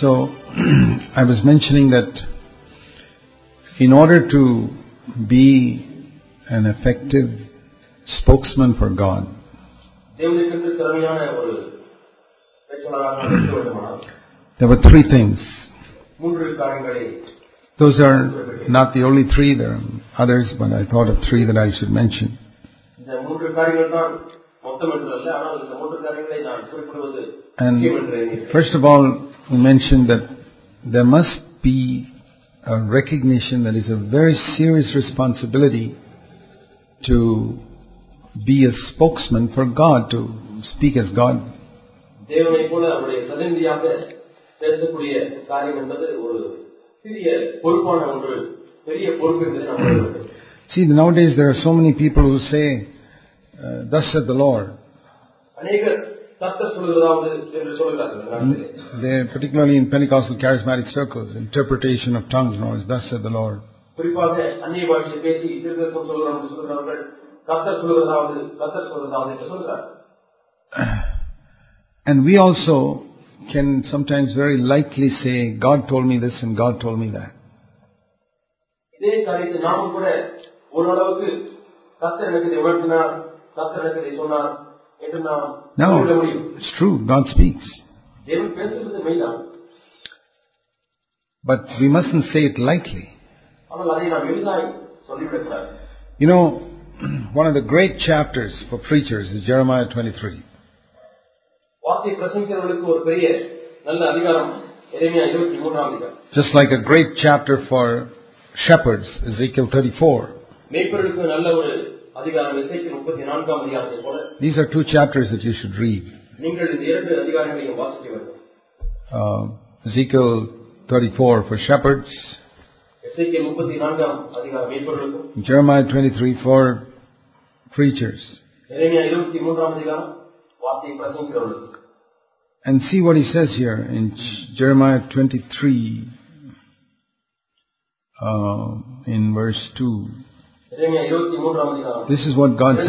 So, I was mentioning that in order to be an effective spokesman for God, there were three things. Those are not the only three, there are others, but I thought of three that I should mention. And first of all, we mentioned that there must be a recognition that is a very serious responsibility to be a spokesman for God, to speak as God. See, nowadays there are so many people who say, uh, Thus said the Lord. அநேகர் கர்த்தர் சொல்கிறதாவது என்று சொல்கிறார்கள் இந்த நாட்டிலே. They, particularly in Pentecostal charismatic circles, interpretation of tongues now is Thus said the Lord. குறிப்பாக அந்நிய பாஷையை பேசி திருத்தம் சொல்கிறோம் என்று சொல்கிறவர்கள் கர்த்தர் சொல்கிறதாவது கர்த்தர் சொல்கிறதாவது என்று சொல்கிறார் And we also can sometimes very lightly say, God told me this and God told me that. இதே காரியத்தை நாமும் கூட ஓரளவுக்கு கர்த்தர் எனக்கு இதை உணர்த்தினார் no, it's true. God speaks. But we mustn't say it lightly. You know, one of the great chapters for preachers is Jeremiah 23. Just like a great chapter for shepherds, Ezekiel 34. மேய்ப்பர்களுக்கு நல்ல ஒரு அதிகாரம் இசைக்கு முப்பத்தி நான்காம் அதிகாரத்தை போல These are two chapters that you should read. நீங்கள் இந்த இரண்டு அதிகாரங்களையும் வாசிக்க வேண்டும் Uh, Ezekiel 34 for shepherds, இசைக்கு முப்பத்தி நான்காம் அதிகாரம் மேய்ப்பர்களுக்கும் Jeremiah 23 for preachers. எளிமையா இருபத்தி மூன்றாம் அதிகாரம் வார்த்தை பிரசங்கிக்கிறவர்களுக்கு And see what he says here in Jeremiah 23, uh, in verse 2. This is what God says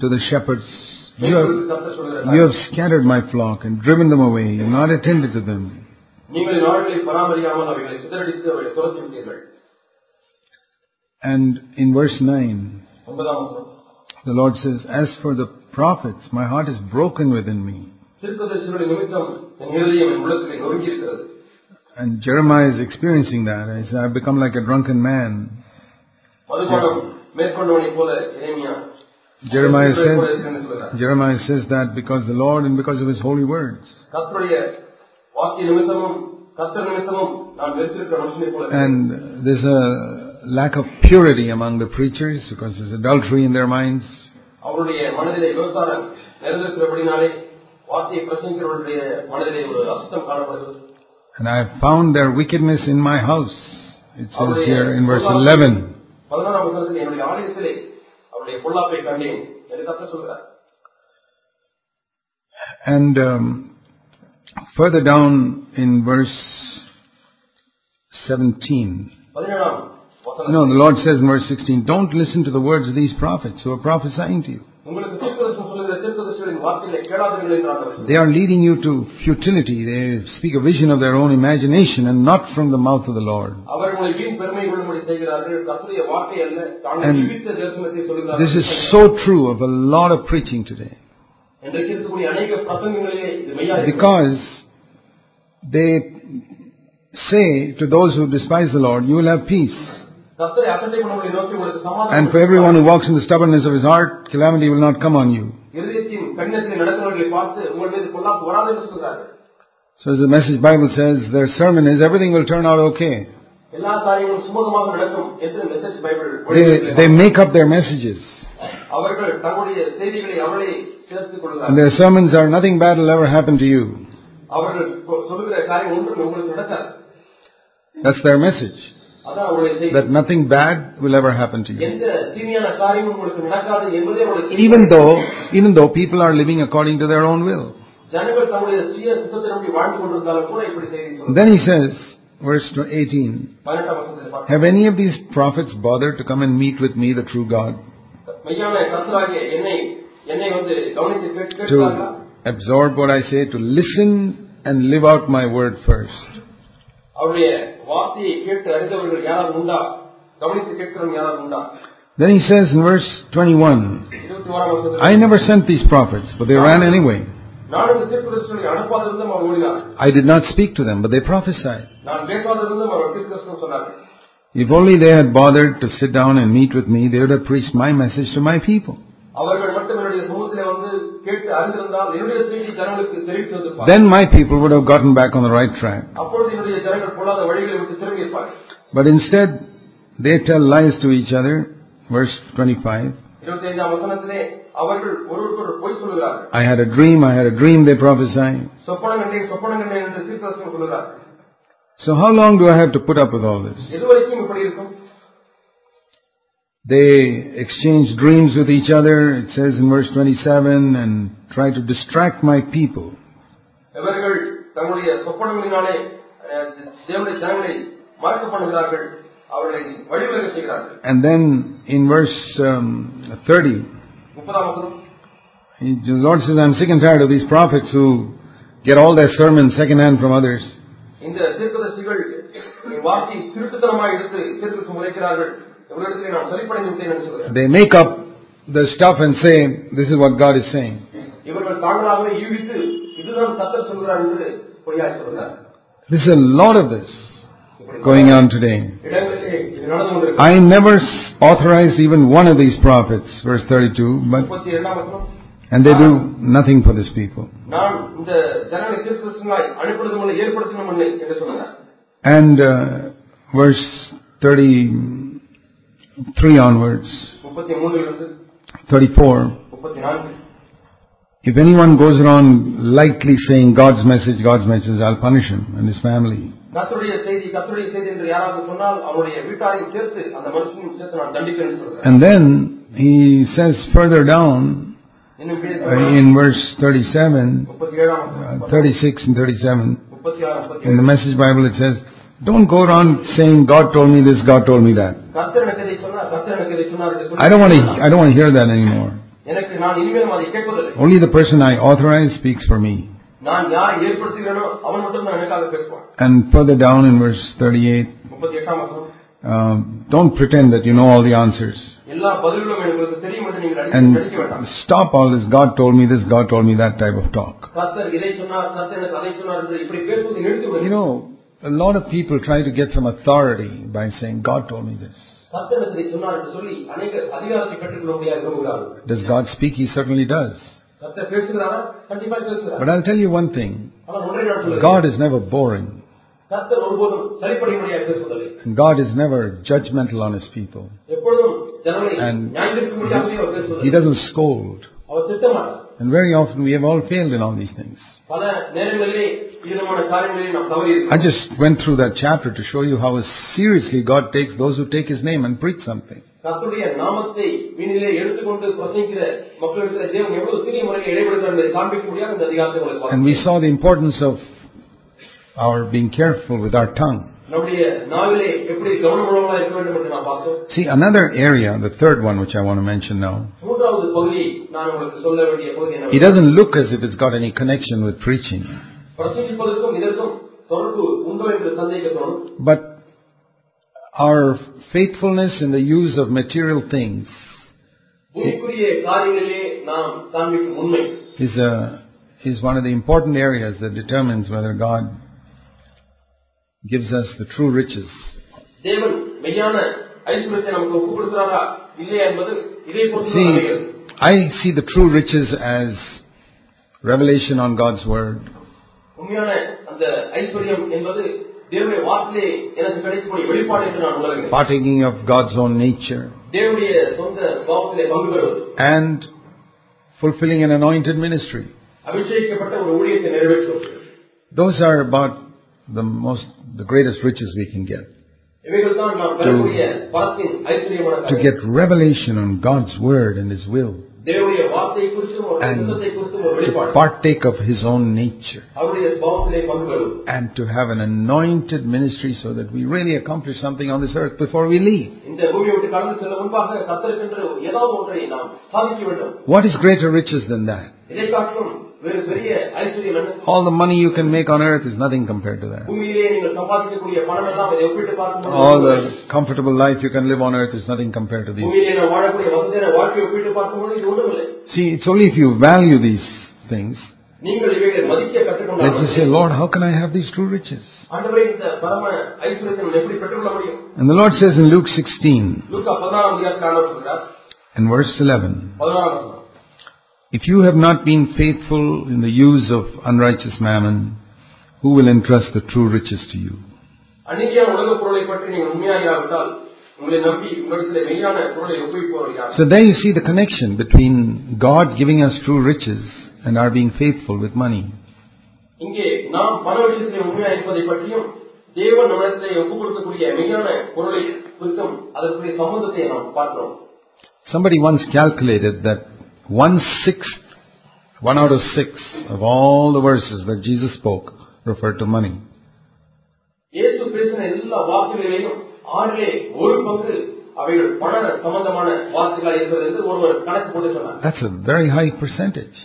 to the shepherds. You have, you have scattered my flock and driven them away. You have not attended to them. And in verse 9, the Lord says, As for the prophets, my heart is broken within me. And Jeremiah is experiencing that. He says, I've become like a drunken man. மதுபானம் மேற்கொண்டவனைப் போல இறைமையா Jeremiah போல says, இருக்கிறேன்னு சொல்கிறார் Jeremiah says that because the Lord and because of His holy words. கர்த்தருடைய வாக்கிய நிமித்தமும் கர்த்தர் நிமித்தமும் நான் வெறுத்திருக்கிற மனுஷனைப் போல இருக்கிறேன். And there's a lack of purity among the preachers because there's adultery in their minds. அவருடைய மனதிலே விவசாரம் நிறைந்திருக்கிறபடினாலே வார்த்தையை பிரசங்கிக்கிறவருடைய மனதிலே ஒரு அசுத்தம் காணப்படுகிறது And I have found their wickedness in my house. It says here in verse 11. பதினாறாம் வசனத்தில் என்னுடைய ஆலயத்திலே அவருடைய பொல்லாப்பை கண்டேன் என்று கர்த்தர் சொல்கிறார் And um, further down in verse 17, பதினேழாம் you வசனம் know, the Lord says in verse 16, Don't listen to the words of these prophets who are prophesying to you. They are leading you to futility. They speak a vision of their own imagination and not from the mouth of the Lord. And this is so true of a lot of preaching today. Because they say to those who despise the Lord, you will have peace. And for everyone who walks in the stubbornness of his heart, calamity will not come on you. So as the message Bible says, their sermon is everything will turn out okay. They, they make up their messages. And their sermons are nothing bad will ever happen to you. That's their message that nothing bad will ever happen to you. Even though, even though people are living according to their own will. Then he says, verse 18, Have any of these prophets bothered to come and meet with me, the true God? To absorb what I say, to listen and live out my word first. அவருடைய வார்த்தையை கேட்டு அறிந்தவர்கள் யாராவது உண்டா கவனித்து கேட்கிறவங்க யாராவது உண்டா Then he says in verse 21, இருபத்தி ஓராம் வருஷத்துல I never sent these prophets, but they ran anyway. நான் இந்த தீர்க்கதரிசனங்களை அனுப்பாதிருந்தும் அவர் ஓடினார் I did not speak to them, but they prophesied. நான் பேசாதிருந்தும் அவர் தீர்க்கதரிசனம் சொன்னார்கள் If only they had bothered to sit down and meet with me, they would have preached my message to my people. அவர்கள் மட்டும் என்னுடைய then my people would have gotten back on the right track. But instead, they tell lies to each other. Verse 25. I had a dream, I had a dream, they prophesy. So, how long do I have to put up with all this? எதுவரைக்கும் இப்படி இருக்கும் They exchange dreams with each other, it says in verse 27, and try to distract my people. இவர்கள் தங்களுடைய சொப்பனங்களினாலே அஹ், தேவனுடைய ஜனங்களை மறக்க பண்ணுகிறார்கள் அவர்களை வழிவிலக செய்கிறார்கள் And then in verse um, 30, முப்பதாம் வசனம் he- the Lord says, I'm sick and tired of these prophets who get all their sermons secondhand from others. இந்த தீர்க்கதரிசிகள் என் வார்த்தையை திருட்டுத்தனமாக எடுத்து தீர்க்க முறைக்கிறார்கள் They make up the stuff and say, this is what God is saying. There's a lot of this going on today. I never authorized even one of these prophets, verse 32, but and they do nothing for these people. And uh, verse 30. 3 onwards, 34. If anyone goes around lightly saying God's message, God's message, I'll punish him and his family. And then he says further down uh, in verse 37, uh, 36 and 37, in the Message Bible it says, don't go around saying God told me this, God told me that. I don't want to. I don't want to hear that anymore. Only the person I authorize speaks for me. And further down in verse 38, um, don't pretend that you know all the answers. And stop all this, God told me this, God told me that type of talk. You know, a lot of people try to get some authority by saying, God told me this. Does God speak? He certainly does. But I'll tell you one thing God is never boring. And God is never judgmental on His people. And He doesn't scold. And very often we have all failed in all these things. பல நேரங்களிலே விதமான காரியங்களிலே நாம் தவறி I இருக்கிறோம் just went through that chapter to show you how seriously God takes those who take His name and preach something. கர்த்தருடைய நாமத்தை வீணிலே எடுத்துக்கொண்டு பிரசங்கிக்கிற மக்களிடத்தில் தேவன் எவ்வளவு சிறிய முறையில் இடைபெறுகிறார் என்பதை காண்பிக்க முடியாது இந்த அதிகாரத்தை உங்களுக்கு And we பார்த்தோம். saw the importance of our being careful with our tongue. See, another area, the third one which I want to mention now, it doesn't look as if it's got any connection with preaching. But our faithfulness in the use of material things is, a, is one of the important areas that determines whether God gives us the true riches. தேவன் மெய்யான ஐஸ்வர்யத்தை நமக்கு ஒப்புக் கொடுக்கிறாரா இல்லையா என்பது இதை பொறுத்து See, அமைகிறது. I see the true riches as revelation on God's Word, உண்மையான அந்த ஐஸ்வர்யம் என்பது தேவனுடைய வார்த்தையிலே எனக்கு கிடைக்கக்கூடிய வெளிப்பாடு என்று நான் உணர்கிறேன் partaking of God's own nature, தேவனுடைய சொந்த பாவத்திலே பங்கு பெறுவது and fulfilling an anointed ministry. அபிஷேகிக்கப்பட்ட ஒரு ஊழியத்தை நிறைவேற்றும் Those are about the most, the greatest riches we can get. To, to get revelation on God's word and His will. And to partake of His own nature. And to have an anointed ministry so that we really accomplish something on this earth before we leave. What is greater riches than that? All the money you can make on earth is nothing compared to that. All the comfortable life you can live on earth is nothing compared to these. See, it's only if you value these things. Let you say, Lord, how can I have these true riches? And the Lord says in Luke 16 and verse 11. If you have not been faithful in the use of unrighteous mammon, who will entrust the true riches to you? So there you see the connection between God giving us true riches and our being faithful with money. Somebody once calculated that one sixth, one out of six of all the verses that Jesus spoke referred to money. இயேசு பேசின எல்லா வார்த்தைகளிலேயும் ஆறிலே ஒரு பங்கு அவைகள் பண சம்பந்தமான வார்த்தைகளாக இருக்கிறது என்று ஒருவர் கணக்கு போட்டு சொன்னார் That's a very high percentage.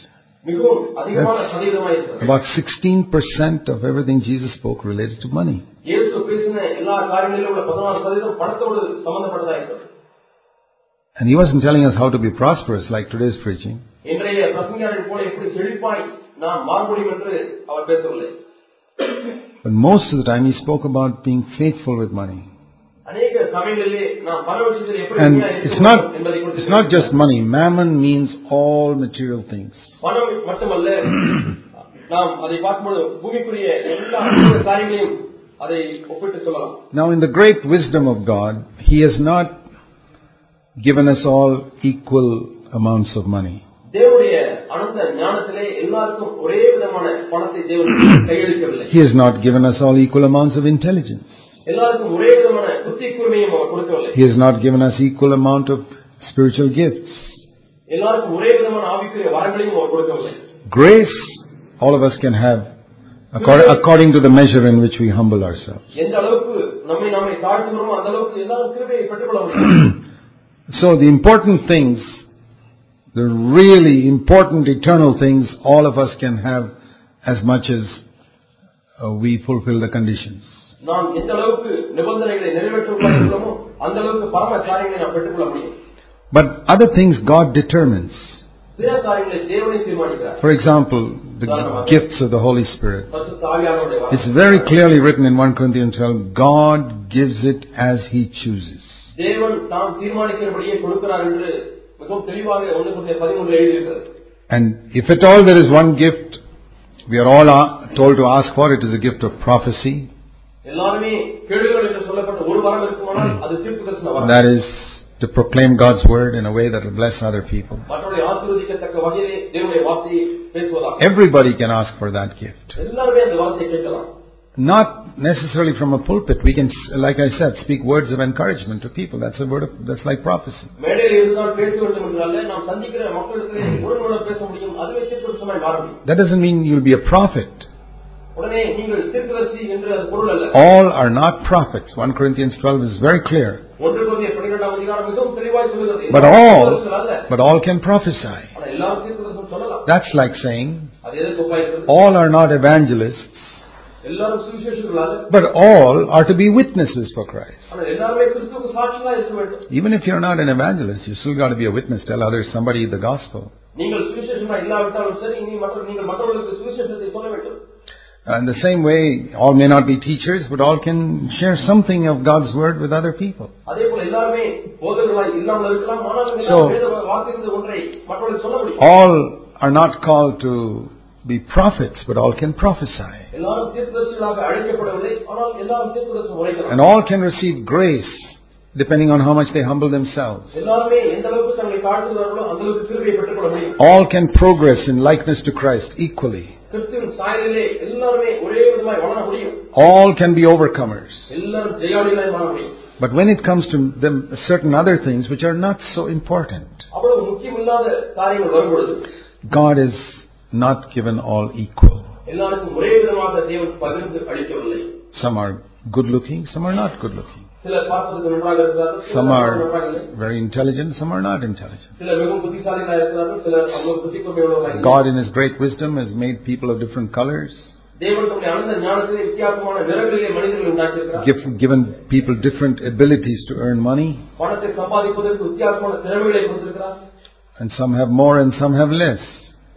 மிகவும் அதிகமான சதவீதமாக இருக்கிறது About 16% of everything Jesus spoke related to money. இயேசு பேசின எல்லா காரியங்களிலும் உள்ள பதினாறு சதவீதம் பணத்தோடு சம்பந்தப்பட்டதா இருக்கிறது And he wasn't telling us how to be prosperous like today's preaching. இன்றைய பிரசங்கியாரின் போல எப்படி செழிப்பாய் நாம் மாற முடியும் என்று அவர் பேசவில்லை But most of the time he spoke about being faithful with money. அநேக சமயங்களிலே நாம் பண விஷயத்தில் எப்படி And உண்மையா இருக்க it's வேண்டும் not, என்பதை குறித்து it's not just money. Mammon means all material things. பணம் மட்டுமல்ல நாம் அதை பார்க்கும்போது பூமிக்குரிய எல்லா காரியங்களையும் அதை ஒப்பிட்டு சொல்லலாம் Now in the great wisdom of God, he has not given us all equal amounts of money. தேவனுடைய அனந்த ஞானத்திலே எல்லாருக்கும் ஒரே விதமான பணத்தை தேவன் கையளிக்கவில்லை He has not given us all equal amounts of intelligence. எல்லாருக்கும் ஒரே விதமான புத்தி கூர்மையும் அவர் கொடுக்கவில்லை He has not given us equal amount of spiritual gifts. எல்லாருக்கும் ஒரே விதமான ஆவிக்குரிய வரங்களையும் அவர் கொடுக்கவில்லை Grace, all of us can have according, according to the measure in which we humble ourselves. எந்த அளவுக்கு நம்மை நம்மை தாழ்த்துகிறோமோ அந்த அளவுக்கு எல்லாரும் கிருபையை பெற்றுக்கொள்ள முடியும் So the important things, the really important eternal things, all of us can have as much as uh, we fulfill the conditions. நாம் எந்த அளவுக்கு நிபந்தனைகளை நிறைவேற்றுகிறோமோ அந்த அளவுக்கு பரம காரியங்களை நாம் பெற்றுக்கொள்ள முடியும் But other things God determines. பிற காரியங்களை தேவனை தீர்மானிக்கிறார் For example, the gifts of the Holy Spirit. பரிசுத்த ஆவியானவருடைய வாக்கு. It's very clearly written in 1 Corinthians 12, God gives it as He chooses. தேவன் தாம் தீர்மானிக்கிறபடியே கொடுக்கிறார் என்று மிகவும் தெளிவாக ஒன்று கொஞ்சம் பதிமூன்று எழுதியிருக்கிறது And if at all there is one gift, we are all uh, told to ask for, it is a gift of prophecy. எல்லாருமே கேளுங்கள் என்று சொல்லப்பட்ட ஒரு வரம் இருக்குமானால் அது தீர்ப்பு தரிசன வரம் That is to proclaim God's word in a way that will bless other people. மற்றவர்களை ஆசீர்வதிக்கத்தக்க வகையிலே தேவனுடைய வார்த்தையை பேசுவதாக Everybody can ask for that gift. எல்லாருமே அந்த வார்த்தையை கேட்கலாம் Not necessarily from a pulpit. We can, like I said, speak words of encouragement to people. That's a word of, that's like prophecy. மேடையில் இருந்தால் பேச வேண்டும் என்று அல்ல நாம் சந்திக்கிற மக்களுக்கு உடனுடன் பேச முடியும் அதுவே தீர்க்கதரிசனமாய் மாற முடியும் That doesn't mean you'll be a prophet. உடனே நீங்கள் தீர்க்கதரிசி என்று அது பொருள் அல்ல All are not prophets. 1 Corinthians 12 is very clear. ஒன்று குழந்தைய பன்னிரெண்டாம் அதிகாரம் மிகவும் தெளிவாய் சொல்லுகிறது But எல்லாரும் all, தீர்க்கதரிசிகள் அல்ல but all can prophesy. ஆனா எல்லாரும் தீர்க்கதரிசனம் சொல்லலாம் That's like saying, அது எதற்கு ஒப்பாயிருக்கிறது all are not evangelists, எல்லாரும் சுவிசேஷர்கள் அல்ல But all are to be witnesses for Christ. Even if you're not an evangelist, you still got to be a witness. Tell others somebody the gospel. And the same way, all may not be teachers, but all can share something of God's word with other people. So, all are not called to be prophets, but all can prophesy. எல்லாரும் தீர்க்கதரிசிகளாக அழைக்கப்படவில்லை ஆனால் எல்லாரும் தீர்க்கதரிசனம் உரைக்கலாம் And all can receive grace, depending on how much they humble themselves. எல்லாருமே எந்த அளவுக்கு தங்களை தாழ்த்துகிறார்களோ அந்த அளவுக்கு கிருபையை பெற்றுக்கொள்ள முடியும் All can progress in likeness to Christ equally. கிறிஸ்துவின் சாயலிலே எல்லாருமே ஒரே விதமாய் வளர முடியும் All can be overcomers. எல்லாரும் ஜெயாளிகளாய் மாற முடியும் But when it comes to them, certain other things which are not so important, அவ்வளவு முக்கியமில்லாத காரியங்கள் வரும்பொழுது God is not given all equal. எல்லாருக்கும் ஒரே விதமாக தேவன் பகிர்ந்து அளிக்கவில்லை Some are good looking, some are not good looking. சிலர் பார்ப்பதற்கு நன்றாக இருக்கிறார்கள் Some சிலர் are நன்றாக இல்லை very intelligent, some are not intelligent. சிலர் மிகவும் புத்திசாலிகளாக இருக்கிறார்கள் சிலர் அவ்வளவு புத்தி கூர்மையுள்ளவர்களாக இல்லை. God, in His great wisdom, has made people of different colors, தேவன் தம்முடைய அனந்த ஞானத்திலே வித்தியாசமான நிறங்களிலே மனிதர்களை உண்டாக்கியிருக்கிறார் give- given people different abilities to earn money, பணத்தை சம்பாதிப்பதற்கு வித்தியாசமான திறமைகளை கொடுத்திருக்கிறார் and some have more and some have less.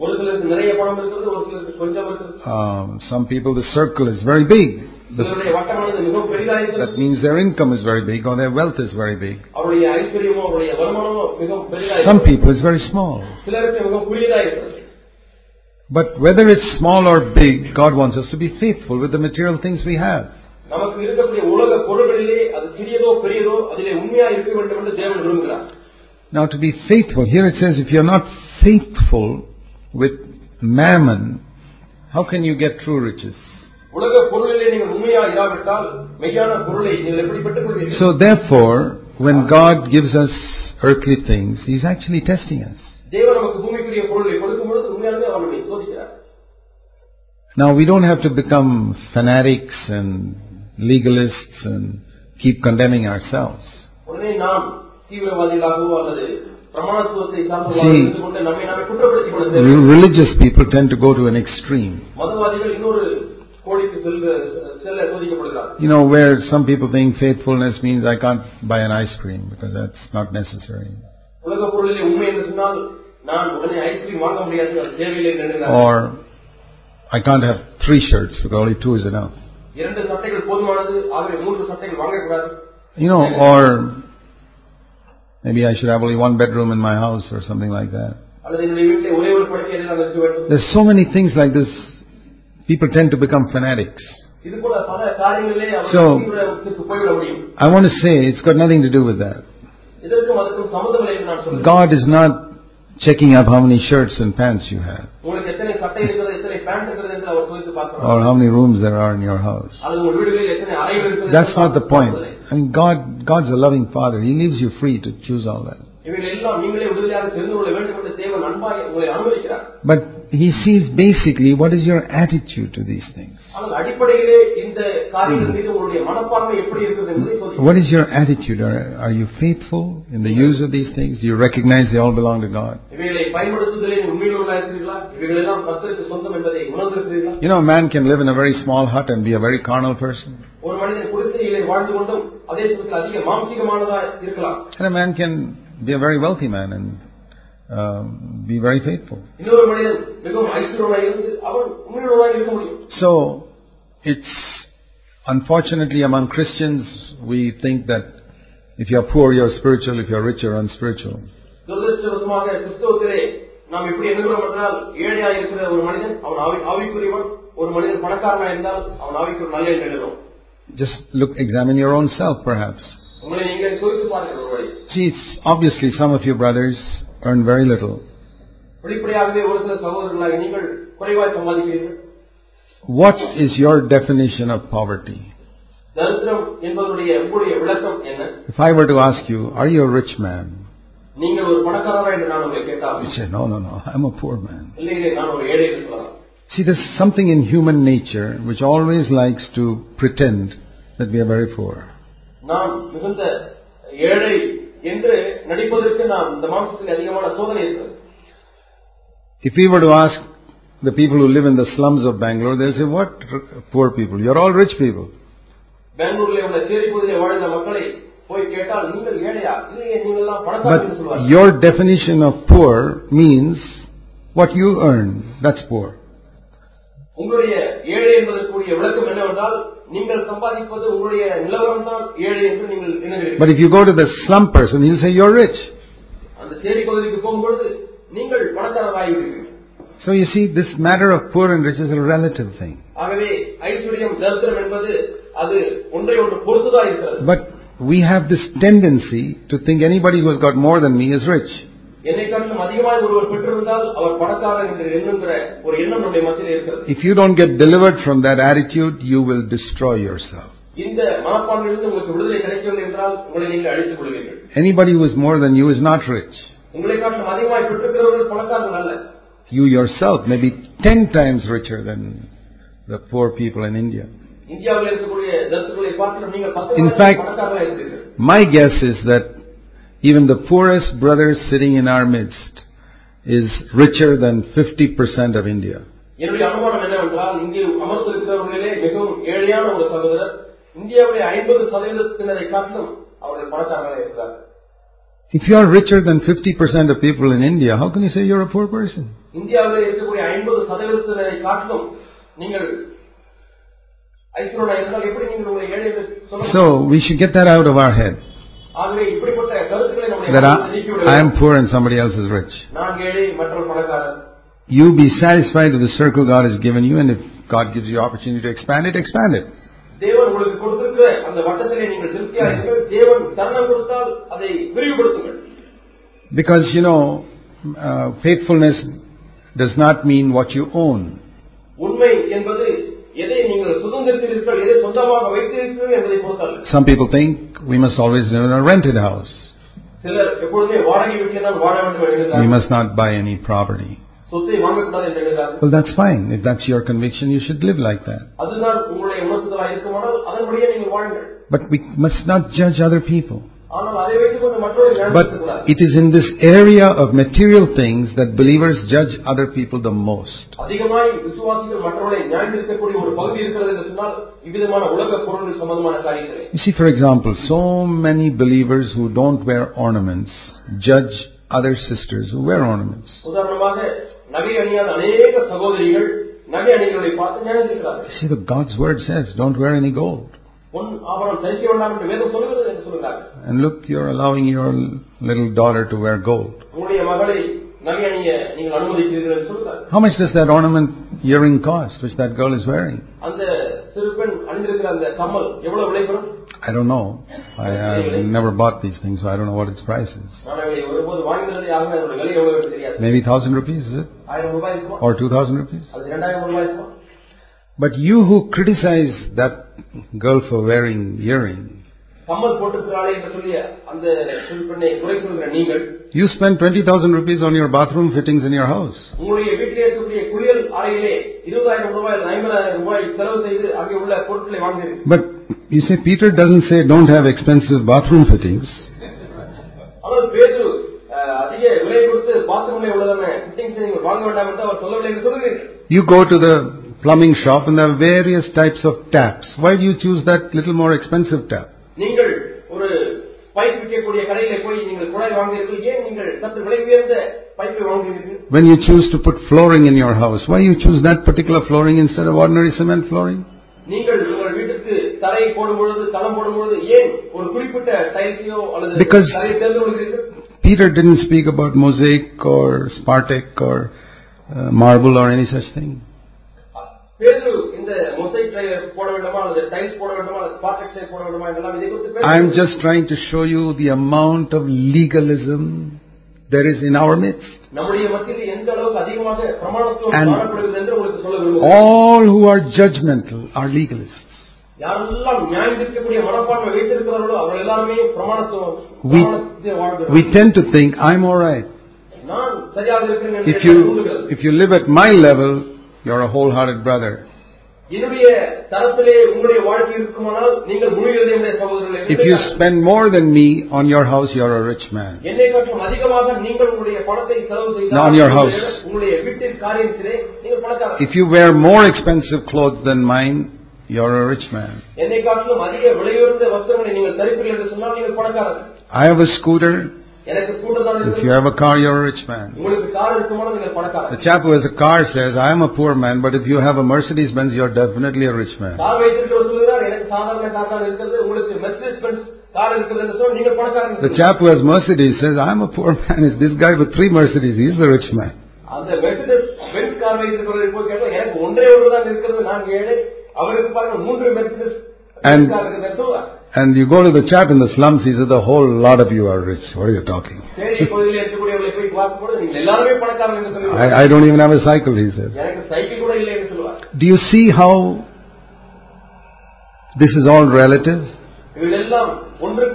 ஒரு சிலருக்கு நிறைய பணம் இருக்கிறது ஒரு சிலருக்கு கொஞ்சம் இருக்கிறது Um, some people, the circle is very big. The- சிலருடைய வட்டமானது மிகவும் பெரிதாக that இருக்கிறது means their income is very big or their wealth is very big. அவருடைய ஐஸ்வர்யமோ அவருடைய வருமானமோ மிகவும் பெரிதாக Some இருக்கிறது people it's very small. சிலருக்கு மிகவும் குறுகியதாக இருக்கிறது But whether it's small or big, God wants us to be faithful with the material things we have. நமக்கு இருக்கக்கூடிய உலக பொருள்களிலே அது சிறியதோ பெரியதோ அதிலே உண்மையா இருக்க வேண்டும் என்று தேவன் விரும்புகிறார் Now to be faithful, here it says if you're not faithful with mammon, how can you get true riches? So therefore, when God gives us earthly things, He's actually testing us. Now we don't have to become fanatics and legalists and keep condemning ourselves. See, religious people tend to go to an extreme. You know, where some people think faithfulness means I can't buy an ice cream because that's not necessary. Or I can't have three shirts because only two is enough. You know, or Maybe I should have only one bedroom in my house or something like that. There's so many things like this. People tend to become fanatics. So, I want to say it's got nothing to do with that. God is not checking up how many shirts and pants you have. or how many rooms there are in your house. That's not the point. And God, God's a loving Father. He leaves you free to choose all that. But he sees basically what is your attitude to these things. What is your attitude? Are, are you faithful in the use of these things? Do you recognize they all belong to God? You know, a man can live in a very small hut and be a very carnal person. ஒரு மனிதன் குடிசையிலே வாழ்ந்து கொண்டும் அதே சமயத்தில் அதிக மாம்சீகமானதா இருக்கலாம் And a man can be a very wealthy man and um, be very faithful. இன்னொரு மனிதன் மிகவும் ஐஸ்வர்யமாய் இருந்து அவன் உண்மையுள்ளவராக இருக்க முடியும் So, it's unfortunately among Christians, we think that if you're poor, you're spiritual, if you're rich, you're unspiritual. துரதிருஷ்டவசமாக கிறிஸ்தவத்திலே நாம் எப்படி எண்ணுகிறோம் என்றால் ஏழையா இருக்கிற ஒரு மனிதன் அவன் ஆவி ஆவிக்குரியவன் ஒரு மனிதன் பணக்காரனா இருந்தால் அவன் ஆவிக்குரிய நல்ல என்று எண்ணுகிறோம் just look, examine your own self perhaps. See, it's obviously some of you brothers earn very little. What is your definition of poverty? If I were to ask you, are you a rich man? You say, no, no, no, I'm a poor man. See, there's something in human nature which always likes to pretend that we are very poor. If we were to ask the people who live in the slums of Bangalore, they'll say, What poor people? You're all rich people. But your definition of poor means what you earn. That's poor. உங்களுடைய ஏழை என்பதற்குரிய விளக்கம் என்னவென்றால் நீங்கள் சம்பாதிப்பது உங்களுடைய நிலவரம் தான் ஏழை என்று நீங்கள் எண்ணுகிறீர்கள் But if you go to the slum person, he'll say, you're rich. அந்த சேரி பகுதிக்கு போகும்பொழுது நீங்கள் பணக்காரராகிவிடுவீர்கள் So you see, this matter of poor and rich is a relative thing. ஆகவே ஐஸ்வர்யம் தரித்திரம் என்பது அது ஒன்றை ஒன்று பொறுத்துதான் இருக்கிறது But we have this tendency to think anybody who has got more than me is rich. If you don't get delivered from that attitude, you will destroy yourself. Anybody who is more than you is not rich. You yourself may be ten times richer than the poor people in India. In fact, my guess is that even the poorest brother sitting in our midst is richer than 50% of India. என்னுடைய அனுமானம் என்னவென்றால் இங்கே அமர்ந்திருக்கிறவர்களிலே மிகவும் ஏழையான ஒரு சகோதரர் இந்தியாவுடைய ஐம்பது சதவீதத்தினரை காட்டிலும் அவர்கள் பணக்காரர்களாக இருக்கிறார் If you are richer than 50% of people in India, how can you say you're a poor person? இந்தியாவில் இருக்கக்கூடிய ஐம்பது சதவீதத்தினரை காட்டிலும் நீங்கள் ஐஸ்வரனா இருந்தால் எப்படி நீங்கள் உங்களை ஏழை என்று சொல்ல So we should get that out of our head. ஆகவே இப்படிப்பட்ட கருத்துக்களை நம்முடைய That மனதில் I, நீக்கிவிட I am poor and somebody else is rich. நான் ஏழை மற்றவர் பணக்காரர் You be satisfied with the circle God has given you and if God gives you opportunity to expand it, expand it. தேவன் உங்களுக்கு கொடுத்திருக்கிற அந்த வட்டத்திலே நீங்கள் திருப்தியா இருங்கள் தேவன் தருணம் கொடுத்தால் அதை விரிவுபடுத்துங்கள் Because, you know, uh, faithfulness does not mean what you own. உண்மை என்பது எதை நீங்கள் சுதந்திரத்தீர்கள் எதை சொந்தமாக வைத்திருக்கிறீர்கள் என்பதை பொறுத்தல்ல Some people think we must always live in a rented house. we must not buy any property. Well, that's fine. If that's your conviction, you should live like that. But we must not judge other people. But it is in this area of material things that believers judge other people the most. You see, for example, so many believers who don't wear ornaments judge other sisters who wear ornaments. See, the God's word says, don't wear any gold. And look, you're allowing your little daughter to wear gold. How much does that ornament earring cost, which that girl is wearing? I don't know. I have never bought these things, so I don't know what its price is. Maybe thousand rupees, is it? Or two thousand rupees? But you who criticize that girl for wearing earring, கம்மல் போட்டிருக்கிறாளே என்று சொல்லி அந்த சிறு பெண்ணை குறை சொல்கிற நீங்கள் you spend twenty thousand rupees on your bathroom fittings in your house. உங்களுடைய வீட்டிலே இருக்கக்கூடிய குளியல் அறையிலே இருபதாயிரம் ரூபாய் அல்லது ஐம்பதாயிரம் ரூபாய் செலவு செய்து அங்கே உள்ள பொருட்களை வாங்குகிறீர்கள் But you say Peter doesn't say don't have expensive bathroom fittings. ஆனால் பேரு அஹ், அதிக விலை கொடுத்து பாத்ரூம்ல உள்ளதான ஃபிட்டிங்ஸ் நீங்கள் வாங்க வேண்டாம் என்று அவர் சொல்லவில்லை என்று சொல்கிறீர்கள் You go to the plumbing shop and there are various types of taps. Why do you choose that little more expensive tap? நீங்கள் ஒரு பைப் விற்கக்கூடிய கடையில போய் நீங்கள் குழாய் வாங்குகிறீர்கள் ஏன் நீங்கள் சற்று விலை உயர்ந்த பைப்பை வாங்குகிறீர்கள் When you choose to put flooring in your house, why you choose that particular flooring instead of ordinary cement flooring? நீங்கள் உங்கள் வீட்டுக்கு தரை போடும் பொழுது தளம் போடும் பொழுது ஏன் ஒரு குறிப்பிட்ட டைல்ஸையோ அல்லது Because- தரையை தேர்ந்து கொள்கிறீர்கள் Peter didn't speak about mosaic or Spartak or uh, marble or any such thing. I am just trying to show you the amount of legalism there is in our midst. And all who are judgmental are legalists. We, we tend to think, I'm alright. If you, if you live at my level, you're a wholehearted brother. If you spend more than me on your house, you're a rich man. Not on your house. If you wear more expensive clothes than mine, you're a rich man. I have a scooter. எனக்கு scooter தான் If இருக்கு you have a car, you're a rich man. உங்களுக்கு car இருக்குமானால் நீங்கள் The பணக்காரர் chap who has a car says, I am a poor man, but if you have a Mercedes Benz, you're definitely a rich man. Car வைத்திருக்கிறவர் சொல்லுகிறார் எனக்கு சாதாரண car தான் இருக்கிறது உங்களுக்கு மெர்சிடிஸ் பென்ஸ் கார் இருக்கிறது என்று சொன்னால் நீங்கள் பணக்காரர் என்று The chap who has Mercedes says, I am a poor man. It's this guy with three Mercedes. He's the rich man. அந்த மெர்சிடஸ் பென்ஸ் கார் வைத்திருக்கிறவரை போய் கேட்டால் எனக்கு ஒன்றே ஒன்று தான் இருக்கிறது நான் ஏழை அவருக்கு பாருங்க மூன்று Mercedes and, and you go to the chap in the slums, he says, the whole lot of you are rich. What are you talking? I, I don't even have a cycle, he says. Do you see how this is all relative?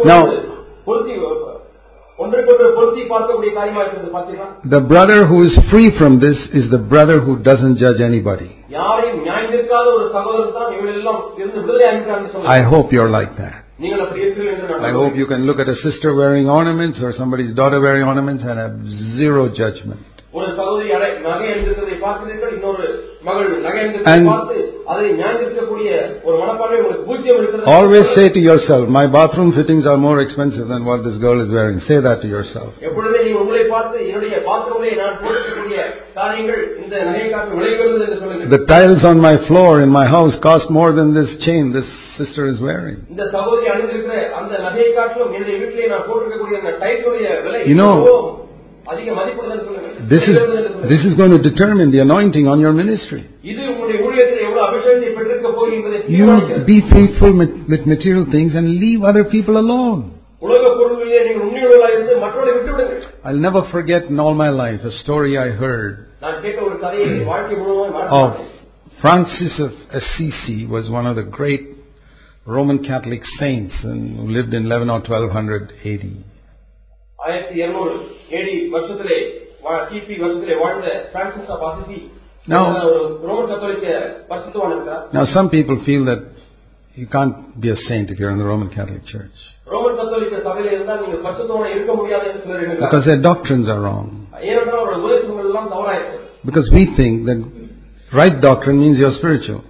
Now, the brother who is free from this is the brother who doesn't judge anybody. I hope you're like that. I hope you can look at a sister wearing ornaments or somebody's daughter wearing ornaments and have zero judgment. ஒரு சகோதரி அடை நகை அணிந்திருக்கிறதை பார்க்கிறீர்கள் இன்னொரு மகள் நகை அணிந்திருக்கிறதை And- பார்த்து அதை நியாயந்திருக்கக்கூடிய ஒரு மனப்பான்மை உங்களுக்கு பூஜ்யம் இருக்கிறது Always say to yourself, my bathroom fittings are more expensive than what this girl is wearing. Say that to yourself. எப்பொழுதுமே நீங்கள் உங்களை பார்த்து என்னுடைய பாத்திரங்களே நான் போட்டிருக்கக்கூடிய காரியங்கள் இந்த நகையை காட்டு விளைகிறது என்று சொல்லுங்கள் The tiles on my floor in my house cost more than this chain this sister is wearing. இந்த சகோதரி அணிந்திருக்கிற அந்த நகையை காட்டிலும் என்னுடைய வீட்டிலே நான் போட்டிருக்கக்கூடிய அந்த டைட்டுடைய விலை You know, this is, this is going to determine the anointing on your ministry. You be faithful with material things and leave other people alone. I'll never forget in all my life a story I heard of Francis of Assisi was one of the great Roman Catholic saints and who lived in 11 or 1200 AD. ஆயிரத்தி இருநூறு ஏடி வருஷத்திலே வா- கிபி வருஷத்திலே வாழ்ந்த Francis of Assisi Now- ஒரு Roman கத்தோலிக்க பரிசுத்தவான் இருக்கிறார் Now some people feel that you can't be a saint if you're in the Roman Catholic Church Roman கத்தோலிக்க சபையில இருந்தால் நீங்கள் பரிசுத்தவனை இருக்க முடியாது என்று சிலர் எண்ணுகிறார் because their doctrines are wrong. ஏனென்றால் அவருடைய உபதேசங்கள் எல்லாம் தவறா இருக்கு Because we think that right doctrine means you're spiritual.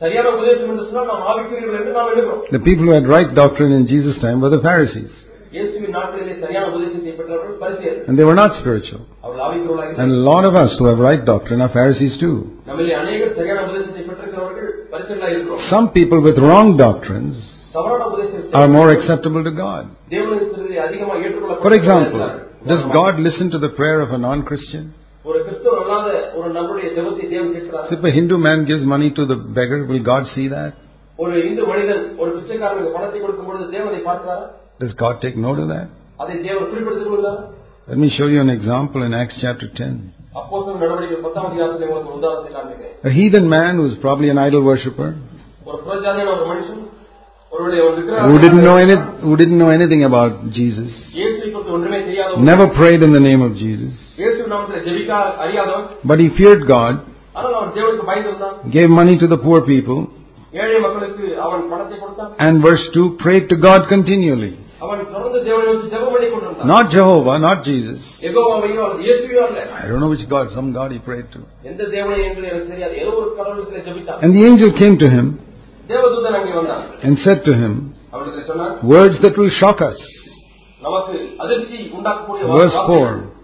சரியான உபதேசம் என்று சொன்னால் நாம் ஆவிக்குரியவர்கள் என்று நாம் எழுதுகிறோம் The people who had right doctrine in Jesus' time were the Pharisees. இயேசுவின் நாட்களிலே சரியான உபதேசத்தை பெற்றவர்கள் பரிசெயர்கள் And they were not spiritual. அவர்கள் ஆவிக்குரியவர்களாக And a lot of us who have right doctrine are Pharisees too. நம்மிலே அநேகர் சரியான உபதேசத்தை பெற்றிருக்கிறவர்கள் பரிசுகளாக இருக்கிறோம் Some people with wrong doctrines தவறான உபதேசத்தை are more acceptable to God. தேவனுக்கு அதிகமாக For example, ஏற்றுக்கொள்ள does God listen to the prayer of a non-Christian? ஒரு கிறிஸ்தவர் அல்லாத ஒரு நபருடைய ஜெபத்தை தேவன் கேட்கிறார் So if a Hindu man gives money to the beggar, will God see that? ஒரு இந்து மனிதன் ஒரு பிச்சைக்காரனுக்கு பணத்தை கொடுக்கும் பொழுது தேவனை பார்க்கிறாரா Does God take note of that? அதை தேவன் குறிப்பிடுத்திக் கொள்கிறாரா Let me show you an example in Acts chapter 10. அப்போஸ்தலர் நடவடிக்கை பத்தாம் அதிகாரத்தில் உங்களுக்கு ஒரு உதாரணத்தை காண்பிக்கிறேன் A heathen man who's probably an idol worshipper, ஒரு புறஜாதியான ஒரு மனுஷன் ஒருவருடைய ஒரு விக்கிரக who didn't know any, who didn't know anything about Jesus, இயேசுவை குறித்து ஒன்றுமே தெரியாதவன் never prayed in the name of Jesus, இயேசு நாமத்தில் ஜெபிக்கா அறியாதவன் but he feared God, ஆனால் அவன் தேவனுக்கு பயந்திருந்தான் gave money to the poor people, ஏழை மக்களுக்கு அவன் பணத்தை கொடுத்தான் and verse 2, prayed to God continually. Not Jehovah, not Jesus. I don't know which God, some God he prayed to. And the angel came to him and said to him words that will shock us. Verse 4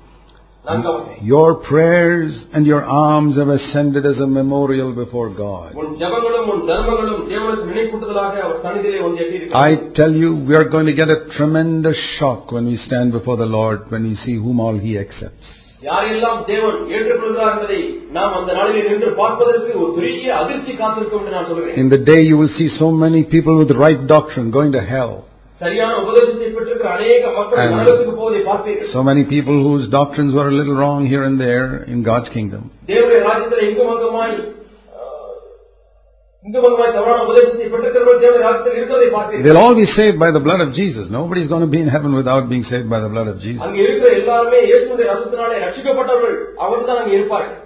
your prayers and your alms have ascended as a memorial before God. உன் ஜெபங்களும் உன் தர்மங்களும் தேவனுக்கு நினைக்கூட்டுதலாக அவர் சன்னிதியிலே வந்து எட்டியிருக்கிறார் I tell you, we are going to get a tremendous shock when we stand before the Lord, when we see whom all He accepts. யாரெல்லாம் தேவன் ஏற்றுக்கொள்கிறார் என்பதை நாம் அந்த நாளிலே நின்று பார்ப்பதற்கு ஒரு பெரிய அதிர்ச்சி காத்திருக்கும் என்று நான் சொல்கிறேன் In the day you will see so many people with right doctrine going to hell. சரியான உபதேசத்தை பெற்றிருக்கிற அநேக மக்கள் And- நரகத்துக்கு போவதை பார்ப்பீர்கள் So many people whose doctrines were a little wrong here and there in God's kingdom. தேவனுடைய ராஜ்யத்தில் இங்கும் அங்குமாய் ஆஹ், இங்கும் அங்குமாய் தவறான உபதேசத்தை பெற்றிருக்கிறவர்கள் தேவனுடைய ராஜ்யத்தில் இருக்கிறதை பார்ப்பீர்கள் They'll all be saved by the blood of Jesus. Nobody's going to be in heaven without being saved by the blood of Jesus. அங்கே இருக்கிற எல்லாருமே இயேசுடைய ரத்தத்தினாலே ரட்சிக்கப்பட்டவர்கள் அவர்கள் தான் அங்கே இருப்பார்கள்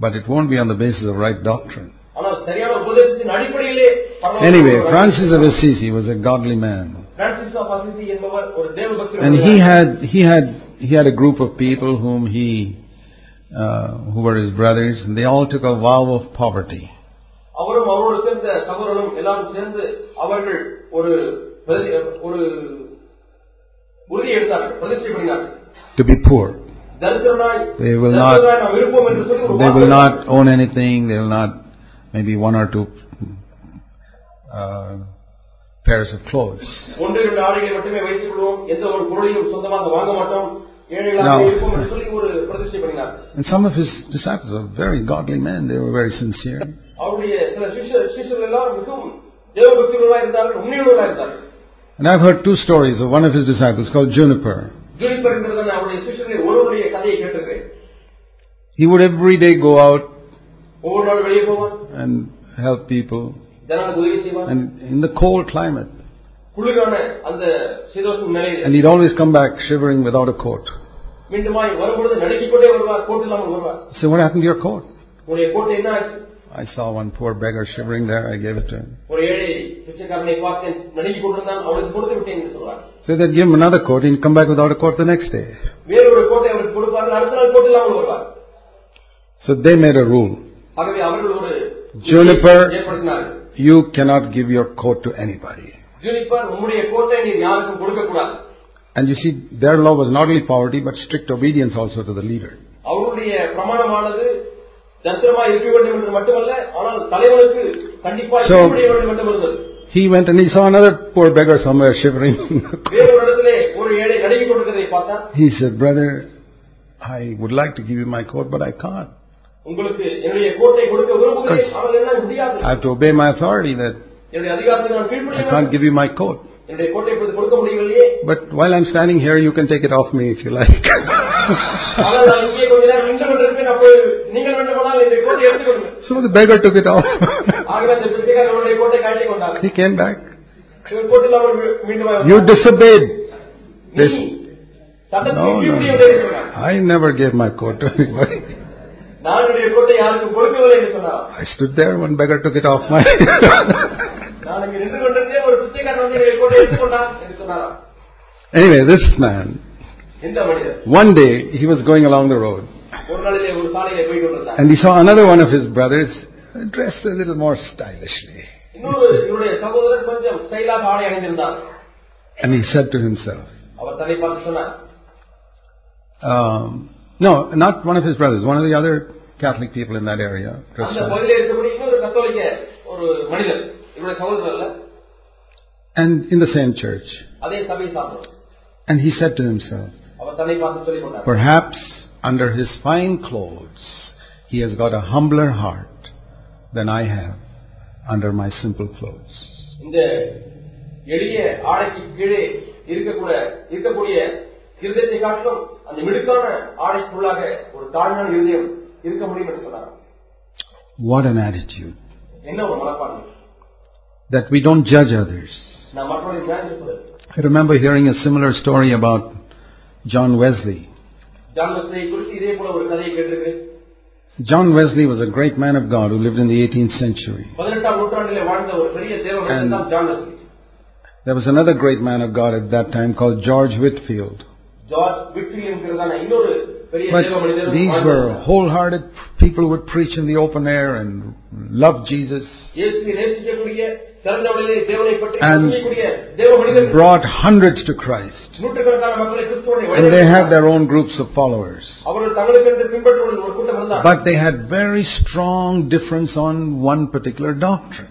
But it won't be on the basis of right doctrine. ஆனால் சரியான உபதேசத்தின் அடிப்படையிலே பரலோகம் Anyway, போவார்கள். Francis of Assisi was a godly man. Francis of Assisi என்பவர் ஒரு தேவபக்தி And he had, he had, he had a group of people whom he, uh, who were his brothers, and they all took a vow of poverty. அவரும் அவரோடு சேர்ந்த சகோதரனும் எல்லாரும் சேர்ந்து அவர்கள் ஒரு பிரதி- ஒரு உறுதி எடுத்தார்கள் பிரதிஷ்டை பண்ணினார்கள் To be poor. தரித்திரனாய் They will not- தரித்திரனாய் நாம் இருப்போம் என்று சொல்லி ஒரு They will வார்த்தை not own anything, they will not, maybe one or two, uh, pairs of clothes. ஒன்று இரண்டு ஆடைகளை மட்டுமே வைத்துக் கொள்வோம் எந்த ஒரு பொருளையும் சொந்தமாக வாங்க மாட்டோம் ஏழைகளாக Now- இருப்போம் என்று சொல்லி ஒரு பிரதிஷ்டை பண்ணினார்கள் And some of his disciples were very godly men, they were very sincere. அவருடைய சில சிஷ்யர் சிஷ்யர்கள் எல்லாரும் மிகவும் தேவபக்தியுள்ளவர்களாக இருந்தார்கள் உண்மையுள்ளவர்களாக இருந்தார்கள் And I've heard two stories of one of his disciples called Juniper. Juniper என்கிறதான அவருடைய சிஷ்யர்களில் ஒருவருடைய கதையை கேட்டிருக்கிறேன் He would every day go out ஒவ்வொரு நாள் வெளியே போவான் and help people ஜனங்களுக்கு உதவி செய்வான் And in the cold climate. And he'd always come back shivering without a coat. So what happened to your coat? I saw one poor beggar shivering there. I gave it to him. So they'd give him another coat. He'd come back without a coat the next day. So they made a rule. Juniper ஏற்படுத்தினார்கள் You cannot give your coat to anybody. Juniper உம்முடைய கோட்டை நீர் யாருக்கும் கொடுக்க கூடாது And you see, their law was not only poverty, but strict obedience also to the leader. அவருடைய பிரமாணமானது தத்திரமா இருக்க வேண்டும் என்று மட்டுமல்ல ஆனால் தலைவனுக்கு கண்டிப்பாக So- கீழ்ப்படிய வேண்டும் என்று இருந்தது He went and he saw another poor beggar somewhere shivering. வேறொரு இடத்திலே ஒரு ஏழை நடுங்கிக் கொண்டிருக்கிறதை பார்த்தான் he said, Brother, I would like to give you my coat, but I can't. I have to obey my authority that I can't give you my coat. But while I'm standing here, you can take it off me if you like. so the beggar took it off. he came back. You disobeyed. This. No, no, no. I never gave my coat to anybody. I stood there, one beggar took it off my. anyway, this man, one day he was going along the road. and he saw another one of his brothers dressed a little more stylishly. and he said to himself, um, no, not one of his brothers, one of the other Catholic people in that area. dressed அந்த well. பகுதியில் இருக்கக்கூடிய இன்னொரு கத்தோலிக்க ஒரு மனிதர் இவருடைய சகோதரர் அல்ல And in the same church. அதே சபையை சார்ந்தவர் And he said to himself, அவர் தன்னை பார்த்து சொல்லிக் கொண்டார் perhaps under his fine clothes, he has got a humbler heart than I have under my simple clothes. இந்த எளிய ஆடைக்கு கீழே இருக்கக்கூட இருக்கக்கூடிய இருதயத்தை காட்டிலும் அந்த மிடுக்கான ஆடைக்குள்ளாக ஒரு தாழ்மையான இருதயம் இருக்க முடியும் What an attitude. That we don't judge others. I remember hearing a similar story about John Wesley. John Wesley was a great man of God who lived in the 18th century. And there was another great man of God at that time called George Whitefield. George Whitefield but these were wholehearted people who would preach in the open air and love Jesus and brought hundreds to Christ. And they had their own groups of followers. But they had very strong difference on one particular doctrine.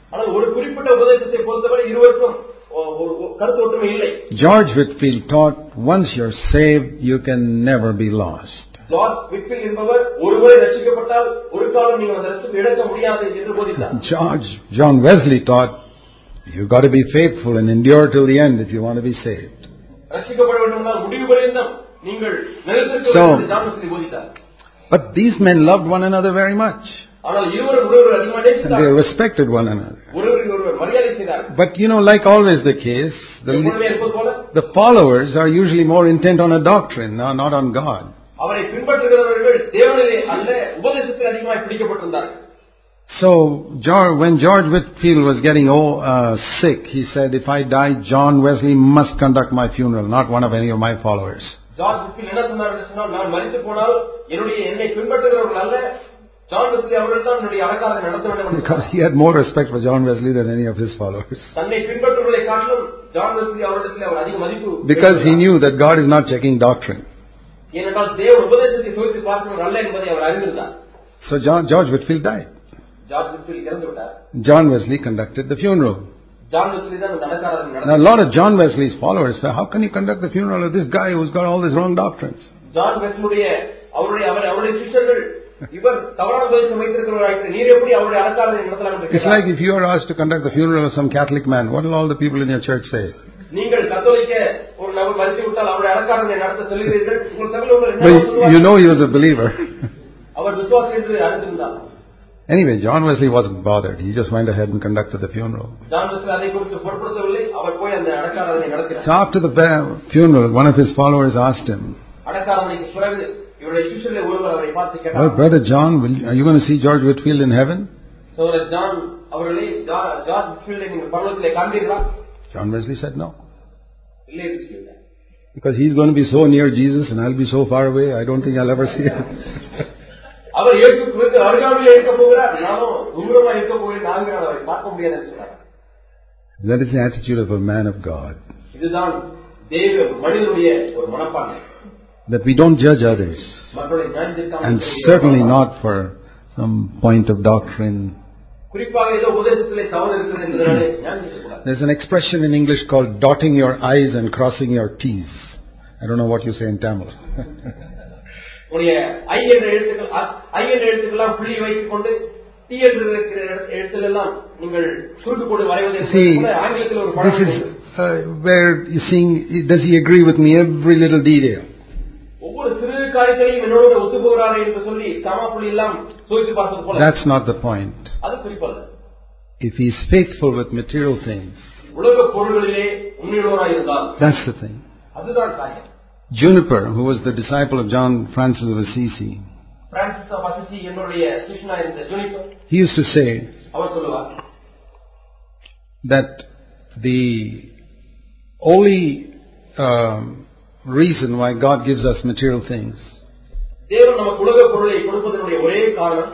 George Whitefield taught once you're saved, you can never be lost. George விக்பில் என்பவர் ஒருமுறை ரசிக்கப்பட்டால் ஒரு காலம் நீங்கள் அந்த ரசிப்பு இழக்க முடியாது என்று போதித்தார் George, John Wesley taught you've got to be faithful and endure till the end if you want to be saved. ரசிக்கப்பட வேண்டும் என்றால் முடிவு பரியந்தம் நீங்கள் நிலைத்திருக்க So- வேண்டும் என்று John Wesley போதித்தார் But these men loved one another very much. ஆனால் இருவரும் ஒருவர் அதிகமாக And they நேசித்தார் respected one another. ஒருவருக்கு ஒருவர் மரியாதை செய்தார் But you know, like always the case, the, எப்பொழுதுமே இருப்பது போல the followers are usually more intent on a doctrine, no- not on God. அவரை பின்பற்றுகிறவர்கள் தேவனிலே அல்ல உபதேசத்தில் பிடிக்கப்பட்டிருந்தார்கள். So George, when George Whitefield was getting old, uh, sick, he said, "If I die, John Wesley must conduct my funeral, not one of any of my followers." because he had more respect for John Wesley than any of his followers. because he knew that God is not checking doctrine. So John George Whitefield died. George Whitefield இறந்துவிட்டார். John Wesley conducted the funeral. John Now a lot of John Wesley's followers say how can you conduct the funeral of this guy who's got all these wrong doctrines? John Wesley It's like if you are asked to conduct the funeral of some Catholic man, what will all the people in your church say? நீங்கள் கத்தோலிக்க ஒரு நபர் மறுத்து விட்டால் அவருடைய நடத்த சொல்கிறீர்கள். you know he was a believer. அவர் விசுவாசி என்று அறிந்திருந்தார். Anyway, John Wesley wasn't bothered. He just went ahead and conducted the funeral. So after the funeral, one of his followers asked him, well, oh, Brother John, will, are you going to see George Whitefield in heaven? சோதரர் John அவர்களே ஜா- George ஃபீல்டை நீங்கள் பருவத்திலே காண்பீர்களா John Wesley said no. இல்லை என்று சொல்லிவிட்டார் Because he's going to be so near Jesus and I'll be so far away, I don't think I'll ever see him. அவர் இயேசுக்கு அருகாமையிலே இருக்க போகிறார் நானும் தூரமா இருக்க போகிறேன் நாங்கள் அவரை பார்க்க முடியாதுன்னு சொன்னார் That is the attitude of a man of God. இதுதான் தேவ மனிதனுடைய ஒரு மனப்பான்மை That we don't judge others. மக்களை ஞானித்திற்காக And certainly not for some point of doctrine. குறிப்பாக ஏதோ உபதேசத்திலே தவறு இருக்குது என்பதனாலே ஞானித்திருக்க கூடாது There's an expression in English called dotting your I's and crossing your T's. I don't know what you say in Tamil. உங்களுடைய ஐ என்ற எழுத்துக்கள் அ- ஐ என்ற எழுத்துக்கெல்லாம் புள்ளி வைத்துக் கொண்டு டி என்று இருக்கிற எழுத்து- எழுத்தில் எல்லாம் நீங்கள் சுருக்கு போட்டு வரைவது என்பது See, கூட ஆங்கிலத்தில் ஒரு this பழக்கம் is உண்டு. uh, where you're seeing, does he agree with me every little detail? ஒவ்வொரு சிறு காரியத்தையும் என்னோட ஒத்து போகிறாரே என்று சொல்லி காமா புள்ளி எல்லாம் சோதித்து பார்த்தது போல That's not the point. அது குறிப்பல்ல If he's faithful with material things, உலக பொருள்களிலே உண்மையுள்ளவராய் இருந்தால் that's the thing. அதுதான் காரியம் Juniper, who was the disciple of John Francis of Assisi, Francis of Assisi என்னுடைய சிஷ்யனா இருந்த Juniper he used to say அவர் சொல்லுவார் that the only um, reason why God gives us material things தேவன் நமக்கு உலக பொருளை கொடுப்பதனுடைய ஒரே காரணம்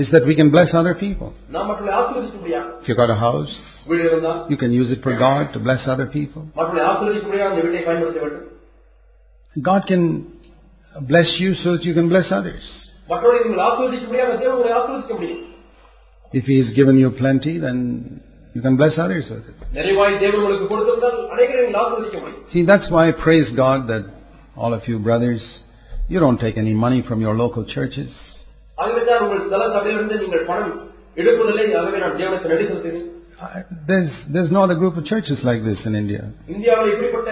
is that we can bless other people. If you've got a house, you can use it for God to bless other people. God can bless you so that you can bless others. If He has given you plenty, then you can bless others with it. See, that's why I praise God that all of you brothers, you don't take any money from your local churches. ஆகவே தான் உங்கள் ஸ்தல சபையிலிருந்து நீங்கள் பணம் எடுப்பதில்லை ஆகவே நான் தேவனுக்கு நன்றி செலுத்துகிறேன் I- There's, there's no other group of churches like this in India. இந்தியாவில் இப்படிப்பட்ட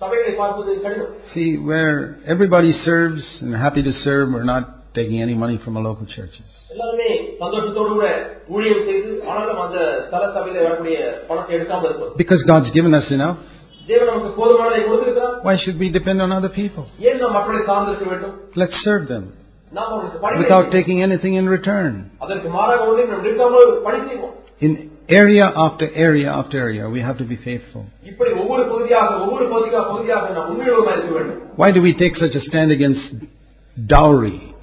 சபைகளை பார்ப்பது கடினம் See, where everybody serves and are happy to serve, we're not taking any money from our local churches. எல்லாருமே சந்தோஷத்தோடு கூட ஊழியம் செய்து ஆனாலும் அந்த ஸ்தல சபையில வரக்கூடிய பணத்தை எடுக்காமல் இருப்பது Because God's given us enough, தேவன் நமக்கு போதுமானதை கொடுத்திருக்கிறார் why should we depend on other people? ஏன் நாம் மக்களை சார்ந்திருக்க வேண்டும் Let's serve them நாம் அவர்களுக்கு பணி without taking anything in return. In area after area after area, we have to be faithful. Why do we take such a stand against dowry?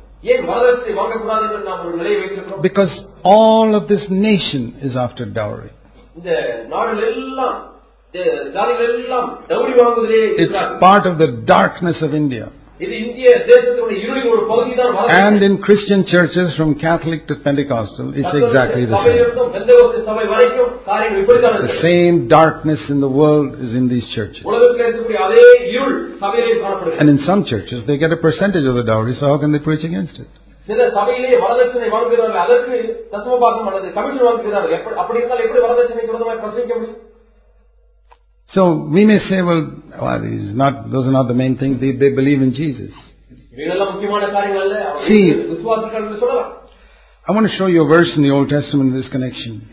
Because all of this nation is after dowry. It's part of the darkness of India. இது இந்திய தேசத்தினுடைய இருளின் ஒரு பகுதி தான் And in Christian churches from Catholic to Pentecostal, it's exactly the same. சபையிலிருந்தும் Pentecost சபை வரைக்கும் காரியங்கள் இப்படித்தான் The இருக்கிறது. same darkness in the world is in these churches. உலகத்தில் இருக்கக்கூடிய அதே இருள் சபையிலே காணப்படுகிறது And in some churches, they get a percentage of the dowry, so how can they preach against it? சில சபையிலே வரதட்சணை வாங்குகிறார்கள் அதற்கு தசமபாகம் அல்லது கமிஷன் வாங்குகிறார்கள் எப்படி அப்படி இருந்தால் எப்படி வரதட்சணை விரோதமாக பிரசவிக்க முடியும் so we may say, well, well these not, those are not the main things. They, they believe in Jesus. See, I want to show you a verse in the Old Testament in this connection.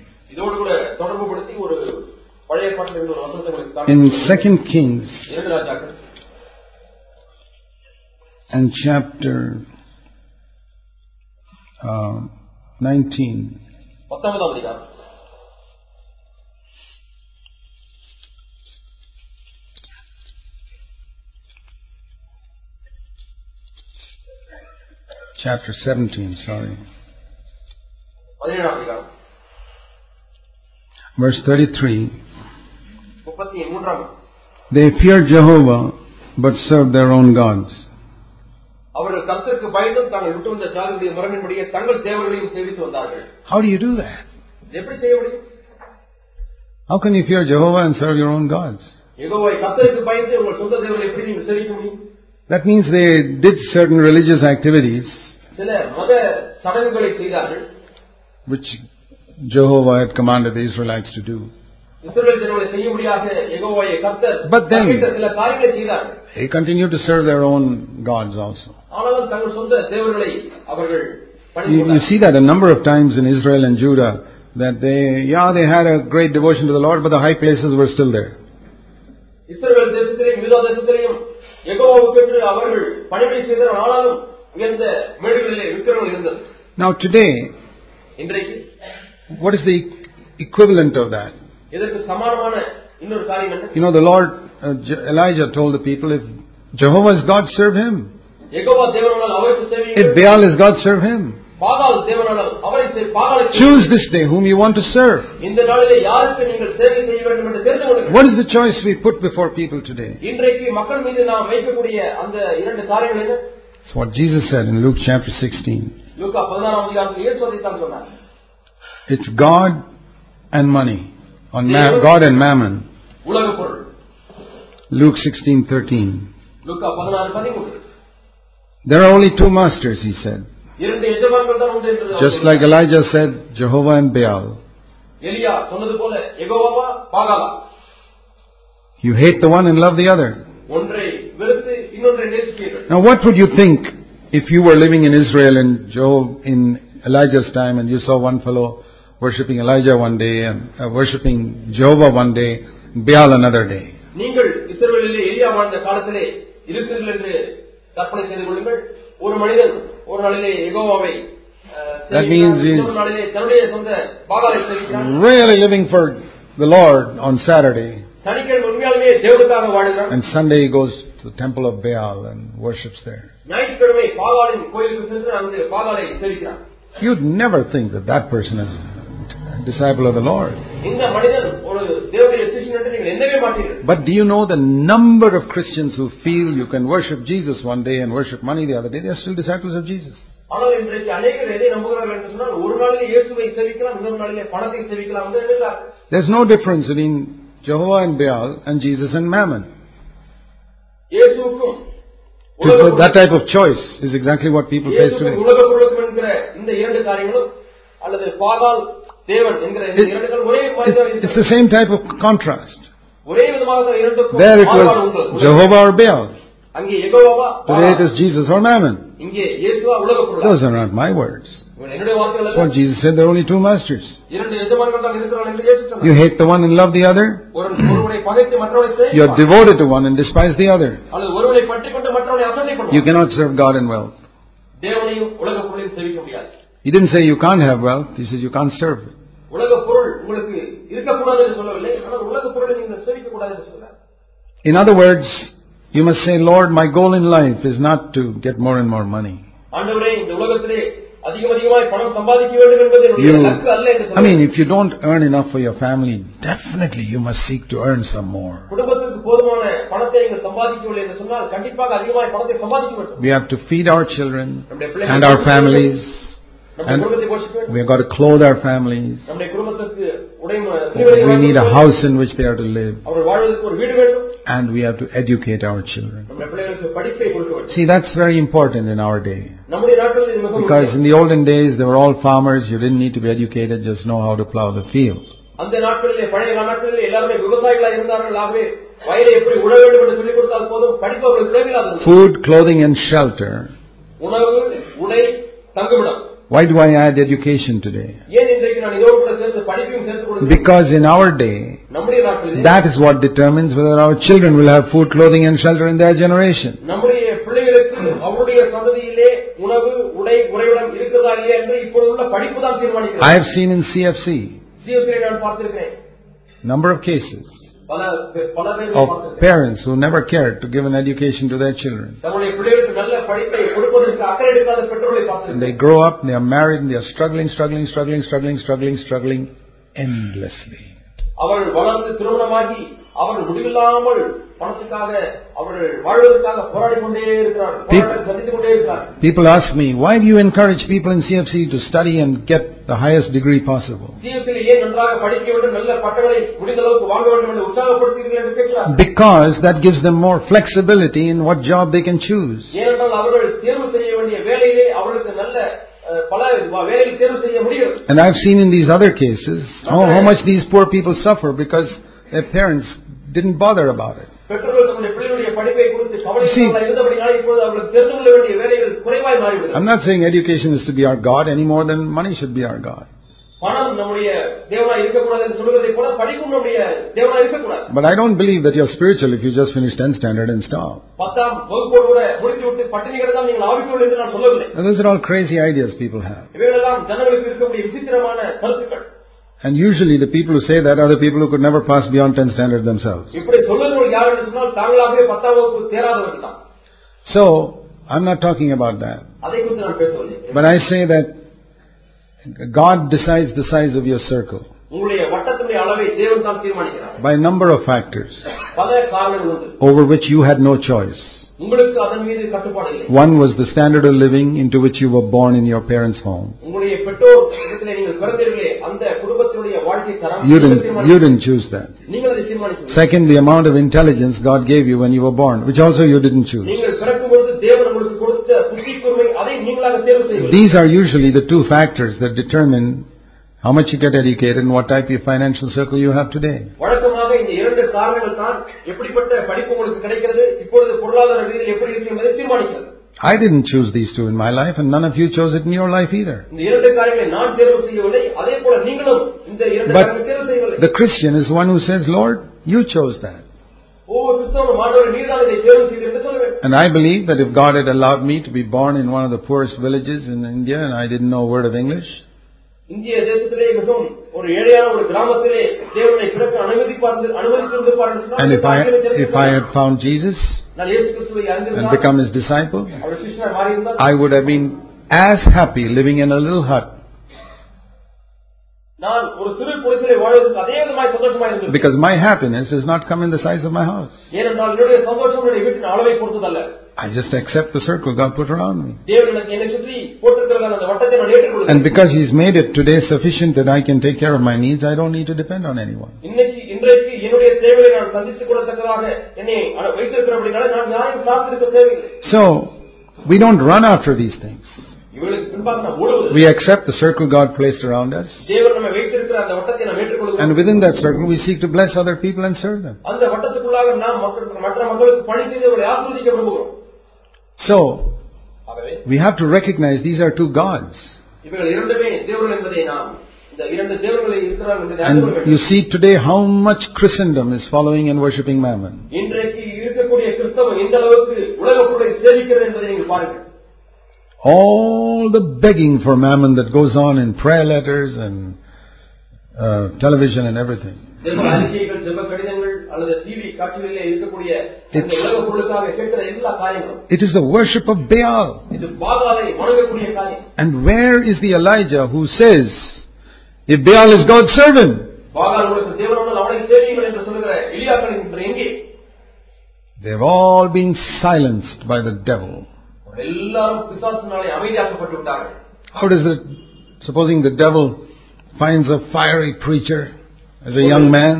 In Second Kings and chapter uh, 19. Chapter 17, sorry. பதினேழாம் அதிகாரம் Verse 33. முப்பத்தி மூன்றாம் வசனம். They feared Jehovah, but served their own gods. அவர்கள் கர்த்தருக்கு பயந்தும் தாங்கள் விட்டு வந்த ஜாதியுடைய முறையின்படியே தங்கள் தேவர்களையும் சேவித்து வந்தார்கள் How do you do that? இது எப்படி செய்ய முடியும் How can you fear Jehovah and serve your own gods? யெகோவாவை கர்த்தருக்கு பயந்து உங்கள் சொந்த தேவர்களை எப்படி நீங்கள் சேவிக்க முடியும் That means they did certain religious activities சில மத சடங்குகளை செய்தார்கள் which Jehovah had commanded the Israelites to do. இஸ்ரவேல் ஜனங்களை செய்ய முடியாத யெகோவாயை கர்த்தர் But then- கற்பித்த சில காரியங்களை செய்தார்கள் They continued to serve their own gods also. ஆனாலும் தங்கள் சொந்த தேவர்களை அவர்கள் You, you பணிந்து see that a number of times in Israel and Judah that they, yeah, they had a great devotion to the Lord, but the high places were still there. இஸ்ரவேல் தேசத்திலேயும் யூதா தேசத்திலேயும் யெகோவாவுக்கென்று அவர்கள் பணிவிடை செய்தனர் ஆனாலும் உயர்ந்த மேடுகளிலே விக்கிரங்கள் இருந்தது Now today, இன்றைக்கு what is the equivalent of that? இதற்கு சமானமான இன்னொரு காரியம் என்ன You know, the Lord, uh, Je- Elijah told the people, if Jehovah is God, serve him. Jehovah தேவனானால் அவருக்கு If சேவியுங்கள் Baal is God, serve him. பாகால் தேவனானால் அவரை சே- பாகாலை Choose this day whom you want to serve. இந்த நாளிலே யாருக்கு நீங்கள் சேவை செய்ய வேண்டும் என்று தெரிந்து கொள்ளுங்கள் What is the choice we put before people today? இன்றைக்கு மக்கள் மீது நாம் வைக்கக்கூடிய அந்த இரண்டு காரியங்கள் என்ன It's what Jesus said in Luke chapter 16. லூக்கா பதினாறாம் அதிகாரத்தில் இயேசு அதைத்தான் சொன்னார் It's God and money. On ma- God and mammon. உலக பொருள் Luke 16:13. லூக்கா பதினாறு பதிமூன்று There are only two masters, he said. இரண்டு எஜமான்கள் தான் உண்டு என்று அவர் Just சொன்னார். like Elijah said, Jehovah and Baal. எலியா சொன்னது போல எகோவாவா பாகாலா You hate the one and love the other. ஒன்றை வெறுத்து இன்னொன்றை நேசிப்பீர்கள் Now what would you think if you were living in Israel in Job in Elijah's time and you saw one fellow worshipping Elijah one day and uh, worshipping Jehovah one day, Baal another day? நீங்கள் இஸ்ரவேலிலே எலியா வாழ்ந்த காலத்திலே இருக்கிறீர்கள் என்று கற்பனை செய்து கொள்ளுங்கள் ஒரு மனிதன் ஒரு நாளிலே எகோவாவை அஹ், That சேவிக்கிறான். means he's- இன்னொரு நாளிலே தன்னுடைய சொந்த பாகாலை சேவிக்கிறான் Really living for the Lord on Saturday சனிக்கிழமை உண்மையாலுமே தேவனுக்காக வாழுகிறான் and Sunday he goes to the temple of Baal and worships there. ஞாயிற்றுக்கிழமை பாகாலின் கோயிலுக்கு சென்று அங்கு பாகாலை சேவிக்கிறான் You'd never think that that person is a disciple of the Lord. இந்த மனிதன் ஒரு தேவனுடைய சிஷியன் என்று நீங்கள் எண்ணவே மாட்டீர்கள் But do you know the number of Christians who feel you can worship Jesus one day and worship money the other day? They are still disciples of Jesus. ஆனால் இன்றைக்கு அநேகர் எதை நம்புகிறார்கள் என்று சொன்னால் ஒரு நாளிலே இயேசுவை சேவிக்கலாம் இன்னொரு நாளிலே பணத்தை சேவிக்கலாம் என்று எண்ணுகிறார்கள் There's no difference between Jehovah and Baal and Jesus and Mammon. that type of choice is exactly what people face today. It, it's the same type of contrast. There it was Jehovah or Baal. Today it is Jesus or Mammon. Those are not my words. என்னுடைய வார்த்தைகள் அல்ல. What Jesus said, there are only two masters. இரண்டு எஜமான்கள் தான் இருக்கிறார்கள் என்று இயேசு சொன்னார். You hate the one and love the other. ஒரு ஒருவனை பகைத்து மற்றவனை You are சேவிப்பான். devoted to one and despise the other. அல்லது ஒருவனை பற்றிக் கொண்டு மற்றவனை அசட்டை You பண்ணுவான் cannot serve God and wealth. தேவனையும் உலக பொருளையும் சேவிக்க முடியாது He didn't say you can't have wealth. He says you can't serve it. உலக பொருள் உங்களுக்கு இருக்கக்கூடாது என்று சொல்லவில்லை ஆனால் உலக பொருளை நீங்கள் சேவிக்க கூடாது என்று சொல்றார் In other words, you must say, Lord, my goal in life is not to get more and more money. ஆண்டவரே இந்த உலகத்திலே You, I mean, if you don't earn enough for your family, definitely you must seek to earn some more. We have to feed our children and our families. And we have got to clothe our families. We need a house in which they are to live அவர்கள் வாழ்வதற்கு ஒரு வீடு வேண்டும் And we have to educate our children. நம்முடைய பிள்ளைகளுக்கு படிப்பை கொடுக்க வேண்டும் See, that's very important in our day. நம்முடைய நாட்டில் இது மிகவும் Because முக்கியம். in the olden days, they were all farmers. You didn't need to be educated, just know how to plow the field. அந்த நாட்களிலே பழைய நாட்களிலே எல்லாருமே விவசாயிகளாக இருந்தார்கள் ஆகவே வயலை எப்படி உழ வேண்டும் என்று சொல்லிக் கொடுத்தால் போதும் படிப்பு அவர்களுக்கு தேவையில்லாதது Food, clothing, and shelter. உணவு உடை தங்குமிடம் Why do I add education today? Because in our day, that is what determines whether our children will have food, clothing, and shelter in their generation. I have seen in CFC number of cases of பார்த்திருக்கிறேன் parents who never cared to give an education to their children. தம்முடைய பிள்ளைகளுக்கு நல்ல படிப்பை கொடுப்பதற்கு அக்கறை எடுக்காத பெற்றோர்களை And பார்த்திருக்கிறேன் they grow up, they are married, and they are struggling, struggling, struggling, struggling, struggling, struggling endlessly. அவர்கள் வளர்ந்து திருமணமாகி அவர்கள் முடிவில்லாமல் பணத்துக்காக அவர்கள் வாழ்வதற்காக போராடி கொண்டே இருக்கிறார்கள் போராட்டத்தை சந்தித்துக் கொண்டே இருக்கிறார்கள் People ask me, why do you encourage people in CFC to study and get the highest degree possible? சிஎஸ்சியில் ஏன் நன்றாக படிக்க வேண்டும் நல்ல பட்டங்களை முடிந்த அளவுக்கு வாங்க வேண்டும் என்று உற்சாகப்படுத்துகிறீர்கள் என்று கேட்கிறார் Because that gives them more flexibility in what job they can choose. ஏனென்றால் அவர்கள் தேர்வு செய்ய வேண்டிய வேலையிலே அவர்களுக்கு நல்ல அஹ், பல வேலையில் தேர்வு செய்ய முடியும் And I've seen in these other cases how, how much these poor people suffer because their parents didn't bother about it. See, I'm not saying education is to be our God any more than money should be our God. But I don't believe that you're spiritual if you just finish 10th standard and stop. Now, those are all crazy ideas people have. And usually the people who say that are the people who could never pass beyond 10th standard themselves. இப்படி சொல்லுகிறவர்கள் யார் என்று சொன்னால் தாங்களாகவே பத்தாம் வகுப்பு தேராதவர்கள் தான் So, I'm not talking about that. அதை குறித்து நான் பேசவில்லை But I say that God decides the size of your circle உங்களுடைய வட்டத்தினுடைய அளவை தேவன் தான் தீர்மானிக்கிறார் by a number of factors பல காரணங்கள் உண்டு over which you had no choice. உங்களுக்கு அதன் மீது கட்டுப்பாடு இல்லை One was the standard of living into which you were born in your parents' home. உங்களுடைய பெற்றோர் இடத்திலே நீங்கள் பிறந்தீர்களே அந்த குடும்பத்தினுடைய வாழ்க்கை தரம் You நீங்கள் didn't, you தீர்மானிக்கிறீர்கள். didn't choose that. நீங்கள் அதை தீர்மானிக்கிறீர்கள் Second, the amount of intelligence God gave you when you were born, which also you didn't choose. நீங்கள் பிறக்கும் பொழுது தேவன் உங்களுக்கு கொடுத்த புத்தி கூர்மை அதை நீங்களாக தேர்வு செய்வீர்கள் These are usually the two factors that determine how much you get educated and what type of financial circle you have today. வழக்கமாக இந்த இரண்டு காரணங்கள் தான் எப்படிப்பட்ட படிப்பு உங்களுக்கு கிடைக்கிறது இப்பொழுது பொருளாதார ரீதியில் எப்படி இருக்கு என்பதை தீர்மானிக்கிறது I didn't choose these two in my life, and none of you chose it in your life either. இந்த இரண்டு காரியங்களை நான் தேர்வு செய்யவில்லை அதே போல நீங்களும் இந்த இரண்டு But காரியங்களை தேர்வு செய்யவில்லை the Christian is one who says, Lord, you chose that. ஒவ்வொரு கிறிஸ்தவனும் மாணவர் நீர்தான் இதை தேர்வு செய்து என்று சொல்ல வேண்டும் And I believe that if God had allowed me to be born in one of the poorest villages in India and I didn't know a word of English, இந்திய தேசத்திலே மிகவும் ஒரு ஏழையான ஒரு கிராமத்திலே தேவனை பிறக்க அனுமதிப்பார் அனுமதித்திருந்திருப்பார் என்று சொன்னால் and if I, இந்த காரியங்களை if I had found Jesus நான் இயேசு கிறிஸ்துவை and அறிந்திருந்தால் become his disciple, our சிஷ்யனாய் மாறியிருந்தால் I would have been as happy living in a little hut நான் ஒரு சிறு குடிசையிலே வாழ்வதற்கு அதே விதமாய் சந்தோஷமாக இருந்திருப்பேன் because my happiness does not come in the size of my house. ஏனென்றால் என்னுடைய சந்தோஷம் என்னுடைய வீட்டின் அளவை பொறுத்ததல்ல I just accept the circle God put around me. தேவன் எனக்கு என்னை சுற்றி போட்டிருக்கிற அந்த வட்டத்தை நான் ஏற்றுக்கொள்கிறேன் And because He's made it today sufficient that I can take care of my needs, I don't need to depend on anyone. இன்னைக்கு இன்றைக்கு என்னுடைய தேவையை நான் சந்தித்துக் கொள்ளத்தக்கதாக என்னை அன- வைத்திருக்கிறபடினால நான் யாரையும் சார்ந்திருக்க தேவையில்லை So, we don't run after these things. We accept the circle God placed around us. And within that circle, we seek to bless other people and serve them. So, we have to recognize these are two gods. And you see today how much Christendom is following and worshipping Mammon all the begging for mammon that goes on in prayer letters and uh, television and everything. It's, it is the worship of Baal. And where is the Elijah who says, if Baal is God's servant, they've all been silenced by the devil. எல்லாரும் பிசாசினாலே அமைதியாக்கப்பட்டு விட்டார்கள் How does it, supposing the devil finds a fiery preacher as a young man,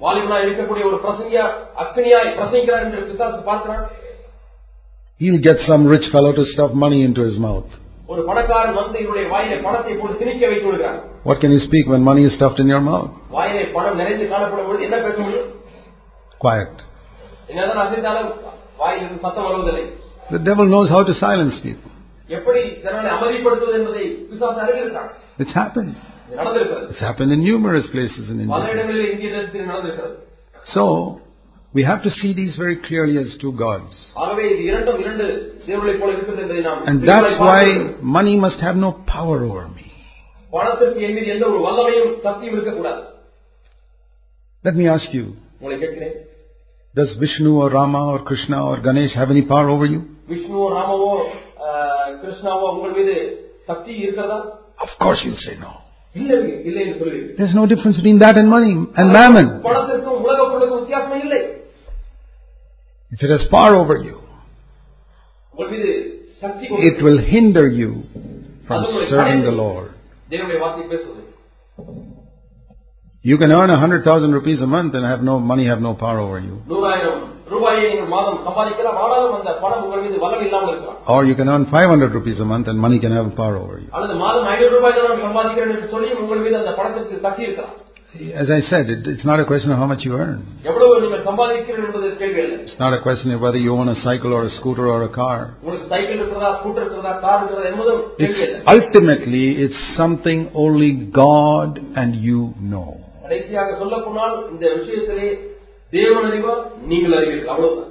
வாலிபனாய் இருக்கக்கூடிய ஒரு பிரசங்கியா அக்னியாய் பிரசங்கிக்கிறார் என்று பிசாசு பார்க்கிறான் he'll get some rich fellow to stuff money into his mouth. ஒரு பணக்காரன் வந்து இவருடைய வாயிலே பணத்தை போட்டு திணிக்க வைத்து விடுகிறான் What can you speak when money is stuffed in your mouth? வாயிலே பணம் நிறைந்து காணப்படும் பொழுது என்ன பேச முடியும் Quiet. என்னதான் அசைத்தாலும் வாயிலிருந்து சத்தம் வருவதில்லை The devil knows how to silence people. எப்படி ஜனங்களை அமைதிப்படுத்துவது என்பதை பிசாசு அறிந்திருக்கான் It's happened. இது நடந்திருக்கிறது It's happened in numerous places in பல India. இடங்களில் இந்திய தேசத்தில் நடந்திருக்கிறது So, we have to see these very clearly as two gods. ஆகவே இது இரண்டும் இரண்டு தேவர்களைப் போல இருக்கிறது என்பதை நாம் And தெளிவாய் that's பார்க்க why வேண்டும். money must have no power over me. பணத்திற்கு என் மீது எந்த ஒரு வல்லமையும் சக்தியும் இருக்கக்கூடாது Let me ask you, உங்களை கேட்கிறேன் does Vishnu or Rama or Krishna or Ganesh have any power over you? விஷ்ணுவோ ராமவோ ஆஹ், கிருஷ்ணாவோ உங்கள் மீது சக்தி இருக்கிறதா Of course you'll say no. இல்லை இல்லை என்று சொல்லுவீர்கள் There's no difference between that and money and mammon. பணத்திற்கும் உலக பொருளுக்கும் வித்தியாசமே இல்லை If it has power over you, உங்கள் மீது சக்தி it will hinder you from serving the Lord. You can earn a hundred thousand rupees a month and have no money, have no power over you. Or you can earn 500 rupees a month and money can have power over you. As I said, it, it's not a question of how much you earn. It's not a question of whether you own a cycle or a scooter or a car. It's, ultimately, it's something only God and you know. கடைசியாக சொல்ல போனால் இந்த விஷயத்திலே தேவன் அறிவார் நீங்கள் அறிவீர்கள் அவ்வளவுதான்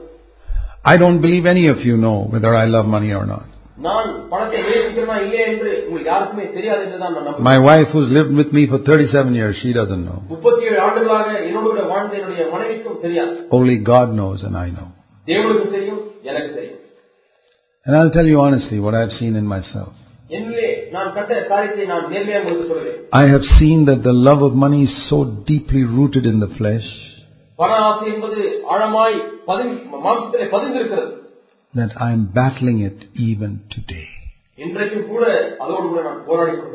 I don't believe any of you know whether I love money or not. நான் பணத்தை நேசிக்கிறேனா இல்லையா என்று உங்களுக்கு யாருக்குமே தெரியாது என்றுதான் நான் நம்புகிறேன் My wife, who's lived with me for 37 years, she doesn't know. முப்பத்தி ஏழு ஆண்டுகளாக என்னோடு கூட வாழ்ந்த என்னுடைய மனைவிக்கும் தெரியாது Only God knows and I know. தேவனுக்கு தெரியும் எனக்கு தெரியும் And I'll tell you honestly what I've seen in myself. I have seen that the love of money is so deeply rooted in the flesh. That I am battling it even today.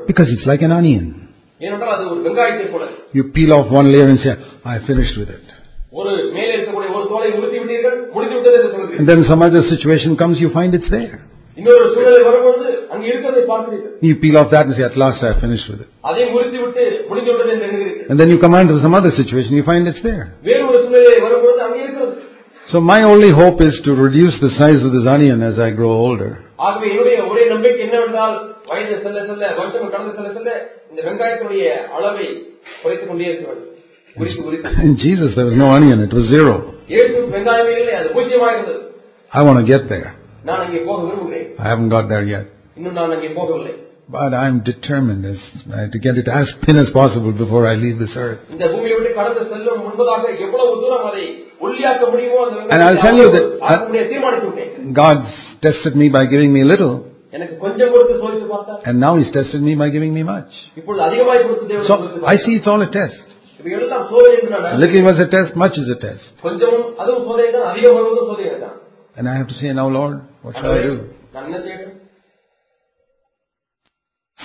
Because it's like an onion. You peel off one layer and say, I finished with it. And then some other situation comes, you find it's there. இன்னொரு சூழ்நிலை வரும்பொழுது அங்கு இருக்கிறதை பார்க்கிறீர்கள் You peel off that and say, at last I finished with it. அதையும் உறுத்தி விட்டு முடிந்து விட்டது என்று எண்ணுகிறீர்கள் And then you come on to some other situation, you find it's there. வேறு ஒரு சூழ்நிலை வரும்பொழுது அங்கே இருக்கிறது So my only hope is to reduce the size of this onion as I grow older. ஆகவே என்னுடைய ஒரே நம்பிக்கை என்னவென்றால் வயது செல்ல செல்ல வருஷங்கள் கடந்து செல்ல செல்ல இந்த வெங்காயத்தினுடைய அளவை குறைத்துக் கொண்டே இருக்க வேண்டும் உரித்து உரித்து In Jesus there was no onion, it was zero. இயேசு வெங்காயமே இல்லை அது பூஜ்யமாக இருந்தது I want to get there. நான் அங்கே போக விரும்புகிறேன் I haven't got there yet. இன்னும் நான் அங்கே போகவில்லை But I'm determined as, uh, to get it as thin as possible before I leave this earth. இந்த பூமியை விட்டு கடந்து செல்லும் முன்பதாக எவ்வளவு தூரம் அதை ஒல்லியாக்க முடியுமோ அந்த And I'll tell you that- ஆக்க முடிய தீர்மானித்து விட்டேன் God's tested me by giving me little, எனக்கு கொஞ்சம் கொடுத்து சோதித்து பார்த்தார் and now He's tested me by giving me much. இப்பொழுது அதிகமாய் கொடுத்து தேவன் So சோதித்து I பார்த்தார். see it's all a test. இவையெல்லாம் சோதனை என்று நான் நினைக்கிறேன். Little was a test, much is a test. கொஞ்சமும் அதுவும் சோதனை தான் அதிகம் வருவதும் சோதனை தான் And I have to say, now Lord, what shall I do?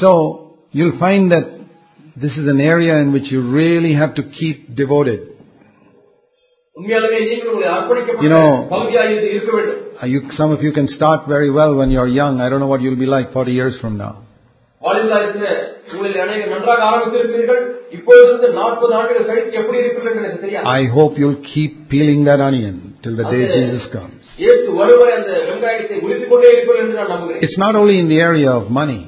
So, you'll find that this is an area in which you really have to keep devoted. You know, uh, you, some of you can start very well when you're young. I don't know what you'll be like 40 years from now. I hope you'll keep peeling that onion till the day Jesus comes. It's not only in the area of money.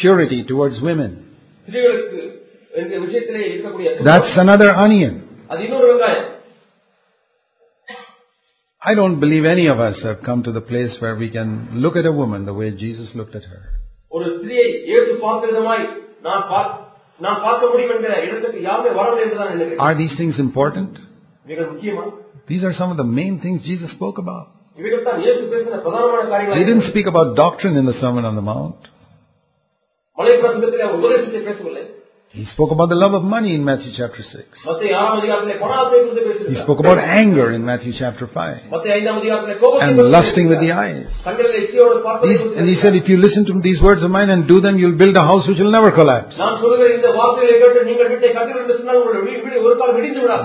Purity towards women. That's another onion. I don't believe any of us have come to the place where we can look at a woman the way Jesus looked at her. Are these things important? These are some of the main things Jesus spoke about. He didn't speak about doctrine in the Sermon on the Mount. He spoke about the love of money in Matthew chapter 6. He spoke about anger in Matthew chapter 5. And lusting with the eyes. These, and he said, if you listen to these words of mine and do them, you'll build a house which will never collapse.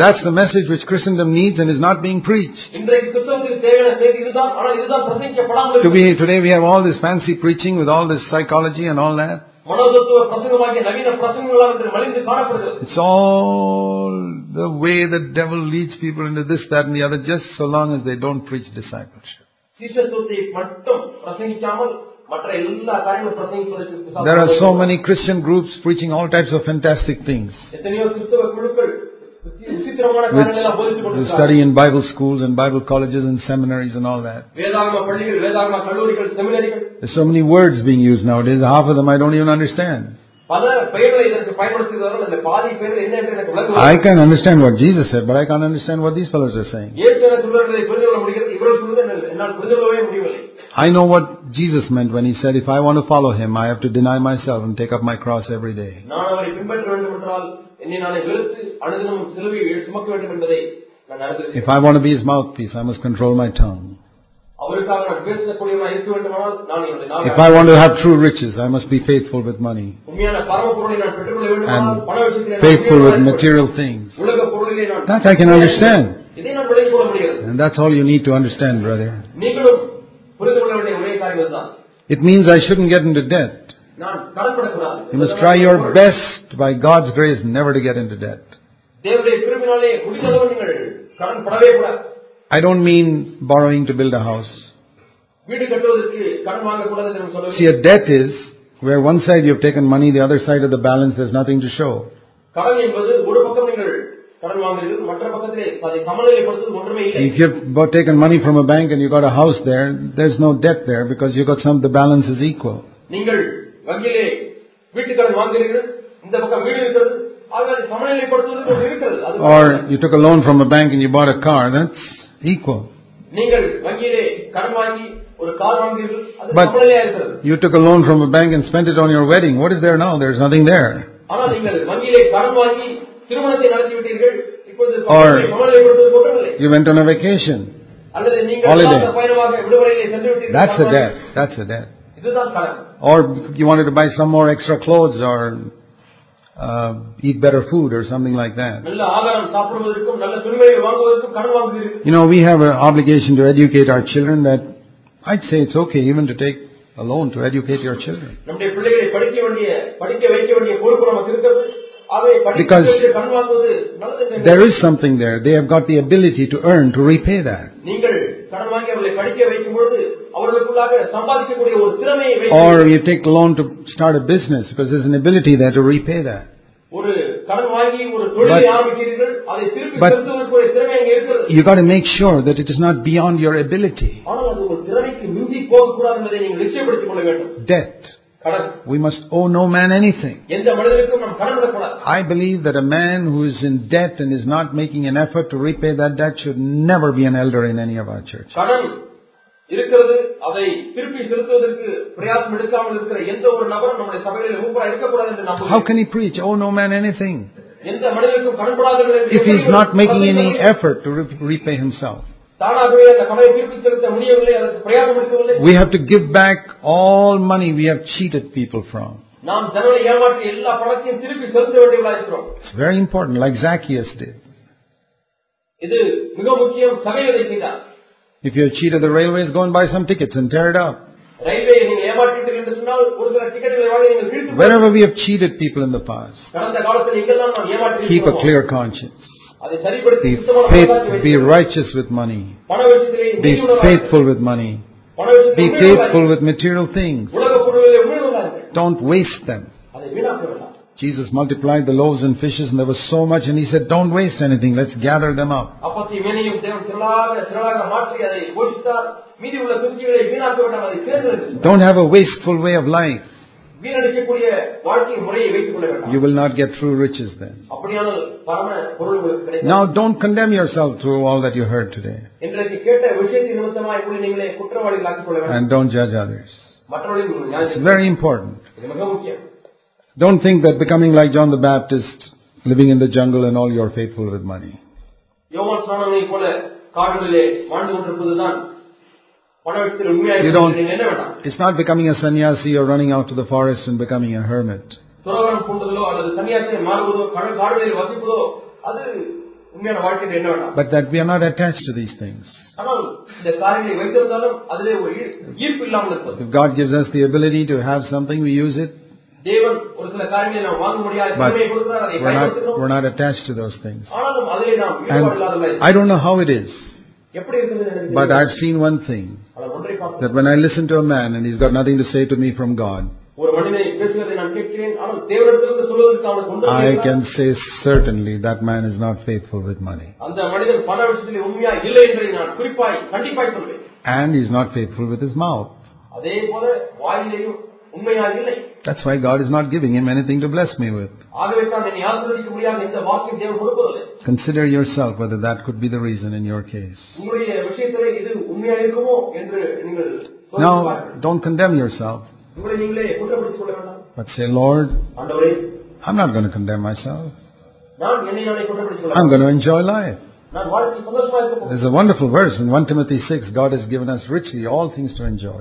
That's the message which Christendom needs and is not being preached. Today we have all this fancy preaching with all this psychology and all that. மனோதத்துவ பிரசங்கமாகிய நவீன பிரசங்கங்களால் இன்று மலிந்து காணப்படுகிறது It's all the way the devil leads people into this, that and the other, just so long as they don't preach discipleship. சீசத்துவத்தை மட்டும் பிரசங்கிக்காமல் மற்ற எல்லா காரியங்களும் பிரசங்கிப்பதற்கு பிசாசு There are so many Christian groups preaching all types of fantastic things. which study in Bible schools and Bible colleges and seminaries and all that. There's so many words being used nowadays, half of them I don't even understand. I can understand what Jesus said, but I can't understand what these fellows are saying. I know what Jesus meant when he said, If I want to follow him, I have to deny myself and take up my cross every day. If I want to be his mouthpiece, I must control my tongue. If I want to have true riches, I must be faithful with money and faithful with material things. That I can understand. And that's all you need to understand, brother. It means I shouldn't get into debt. You must try your best by God's grace never to get into debt. தேவனுடைய கிருபினாலே முடிந்தளவு நீங்கள் கடன் படவே கூடாது I don't mean borrowing to build a house. வீடு கட்டுவதற்கு கடன் வாங்கக்கூடாது என்று See, சொல்லுவேன் a debt is where one side you've taken money, the other side of the balance there's nothing to show. கடன் என்பது ஒரு பக்கம் நீங்கள் கடன் வாங்குகிறீர்கள் மற்ற பக்கத்திலே அதை சமநிலைப்படுத்துவது ஒன்றுமே இல்லை If you've bought- taken money from a bank and you got a house there, there's no debt there because you got some, the balance is equal. நீங்கள் வங்கியிலே வீட்டு கடன் வாங்குகிறீர்கள் இந்த பக்கம் வீடு இருக்கிறது ஆக அதை சமநிலைப்படுத்துவதற்கு ஒன்று இருக்கிறது அது Or you took a loan from a bank and you bought a car, that's equal. But you took a loan from a bank and spent it on your wedding. What is there now? There is nothing there. or you went on a vacation. Holiday. That's a debt. That's a debt. Or you wanted to buy some more extra clothes or uh, eat better food or something like that. You know, we have an obligation to educate our children that I'd say it's okay even to take a loan to educate your children. Because there is something there. They have got the ability to earn, to repay that நீங்கள் கடன் வாங்கி அவர்களை படிக்க வைக்கும் பொழுது அவர்களுக்குள்ளாக சம்பாதிக்கக்கூடிய ஒரு திறமையை வைத்து Or you take a loan to start a business because there's an ability there to repay that. ஒரு கடன் வாங்கி ஒரு தொழிலை But- ஆரம்பிக்கிறீர்கள் அதை திருப்பி but- செலுத்துவதற்கு ஒரு திறமை அங்கே இருக்கிறது You got to make sure that it is not beyond your ability. ஆனால் அது ஒரு திறமைக்கு மிஞ்சி போகக்கூடாது என்பதை நீங்கள் நிச்சயப்படுத்திக் கொள்ள வேண்டும் Debt. கடன் We must owe no man anything. எந்த மனிதனுக்கும் நாம் கடன் விடக்கூடாது I believe that a man who is in debt and is not making an effort to repay that debt should never be an elder in any of our church. கடன் இருக்கிறது அதை திருப்பி செலுத்துவதற்கு பிரயாசம் எடுக்காமல் இருக்கிற எந்த ஒரு நபரும் நம்முடைய சபைகளில் மூப்பரா இருக்கக்கூடாது என்று How நம்புகிறேன் can he preach? Owe no man anything. எந்த மனிதனுக்கும் கடன்படாதவர்கள் என்று If he's எப்படி not making any பிரசங்கம் effort to re- repay himself. தானாகவே அந்த கடனை திருப்பி செலுத்த முடியவில்லை அதற்கு பிரயாசம் எடுக்கவில்லை We have to give back all money we have cheated people from. நாம் ஜனங்களை ஏமாற்றிய எல்லா பணத்தையும் திருப்பி செலுத்த வேண்டியவர்களா இருக்கிறோம் It's very important, like Zacchaeus did. இது மிக முக்கியம் சகைவதை செய்தார் If you have cheated the railways, go and buy some tickets and tear it up. Railway நீங்கள் ஏமாற்றிட்டீர்கள் என்று சொன்னால் ஒரு சில டிக்கெட்டுகளை வாங்கி நீங்கள் கிழித்து போடுங்கள். Wherever we have cheated people in the past, கடந்த காலத்தில் எங்கெல்லாம் நாம் ஏமாற்றி keep a இருக்கிறோமோ, clear conscience. அதை சரிப்படுத்தி Be சுத்தமான faith, மனசாட்சி be வைத்து, righteous with money. பண விஷயத்திலே Be நீதியுள்ளவராக faithful with money. பண விஷயத்திலே Be உண்மையுள்ளவராக faithful with material things. உலக பொருள்களிலே உண்மையுள்ளவராக இருங்கள். Don't waste them. அதை வீணாக்க வேண்டாம் Jesus multiplied the loaves and fishes and there was so much and he said, don't waste anything, let's gather them up. Don't have a wasteful way of life. You will not get true riches then. Now don't condemn yourself through all that you heard today. And don't judge others. It's very important. இது மிக முக்கியம் Don't think that becoming like John the Baptist, living in the jungle and all you're faithful with money. யோவான் ஸ்நானனை போல காடுகளிலே வாழ்ந்து கொண்டிருப்பதுதான் பண விஷயத்தில் உண்மையாக You don't- நீங்கள் என்ன வேண்டாம் It's not becoming a sannyasi or running out to the forest and becoming a hermit. துறவரம் பூண்டுதலோ அல்லது சன்னியாசத்தை மாறுவதோ கடல் காடுகளில் வசிப்பதோ அது உண்மையான வாழ்க்கை என்று என்ன வேண்டாம் But that we are not attached to these things. ஆனால் இந்த காரியங்களை வைத்திருந்தாலும் அதிலே ஒரு ஈ- ஈர்ப்பு இல்லாமல் இருப்பது If God gives us the ability to have something, we use it. But we're not, we're not attached to those things. And I don't know how it is. But I've seen one thing that when I listen to a man and he's got nothing to say to me from God, I can say certainly that man is not faithful with money. And he's not faithful with his mouth. அதே போல வாயிலேயும் உண்மையா இல்லை That's why God is not giving him anything to bless me with. ஆகவே தான் என்னை ஆசீர்வதிக்க முடியாத எந்த வாக்கையும் தேவன் கொடுப்பதில்லை Consider yourself whether that could be the reason in your case. உங்களுடைய விஷயத்திலே இது உண்மையா இருக்குமோ என்று நீங்கள் சோதித்து Now, பாருங்கள். don't condemn yourself, உங்களை நீங்களே குற்றப்படுத்திக் கொள்ள வேண்டாம் but say, Lord, ஆண்டவரே I'm not going to condemn myself. நான் என்னை நானே குற்றப்படுத்திக் கொள்ள I'm வேண்டாம். going to enjoy life. நான் வாழ்க்கை சந்தோஷமா இருக்க போகிறேன். There's a wonderful verse in 1 Timothy 6. God has given us richly all things to enjoy.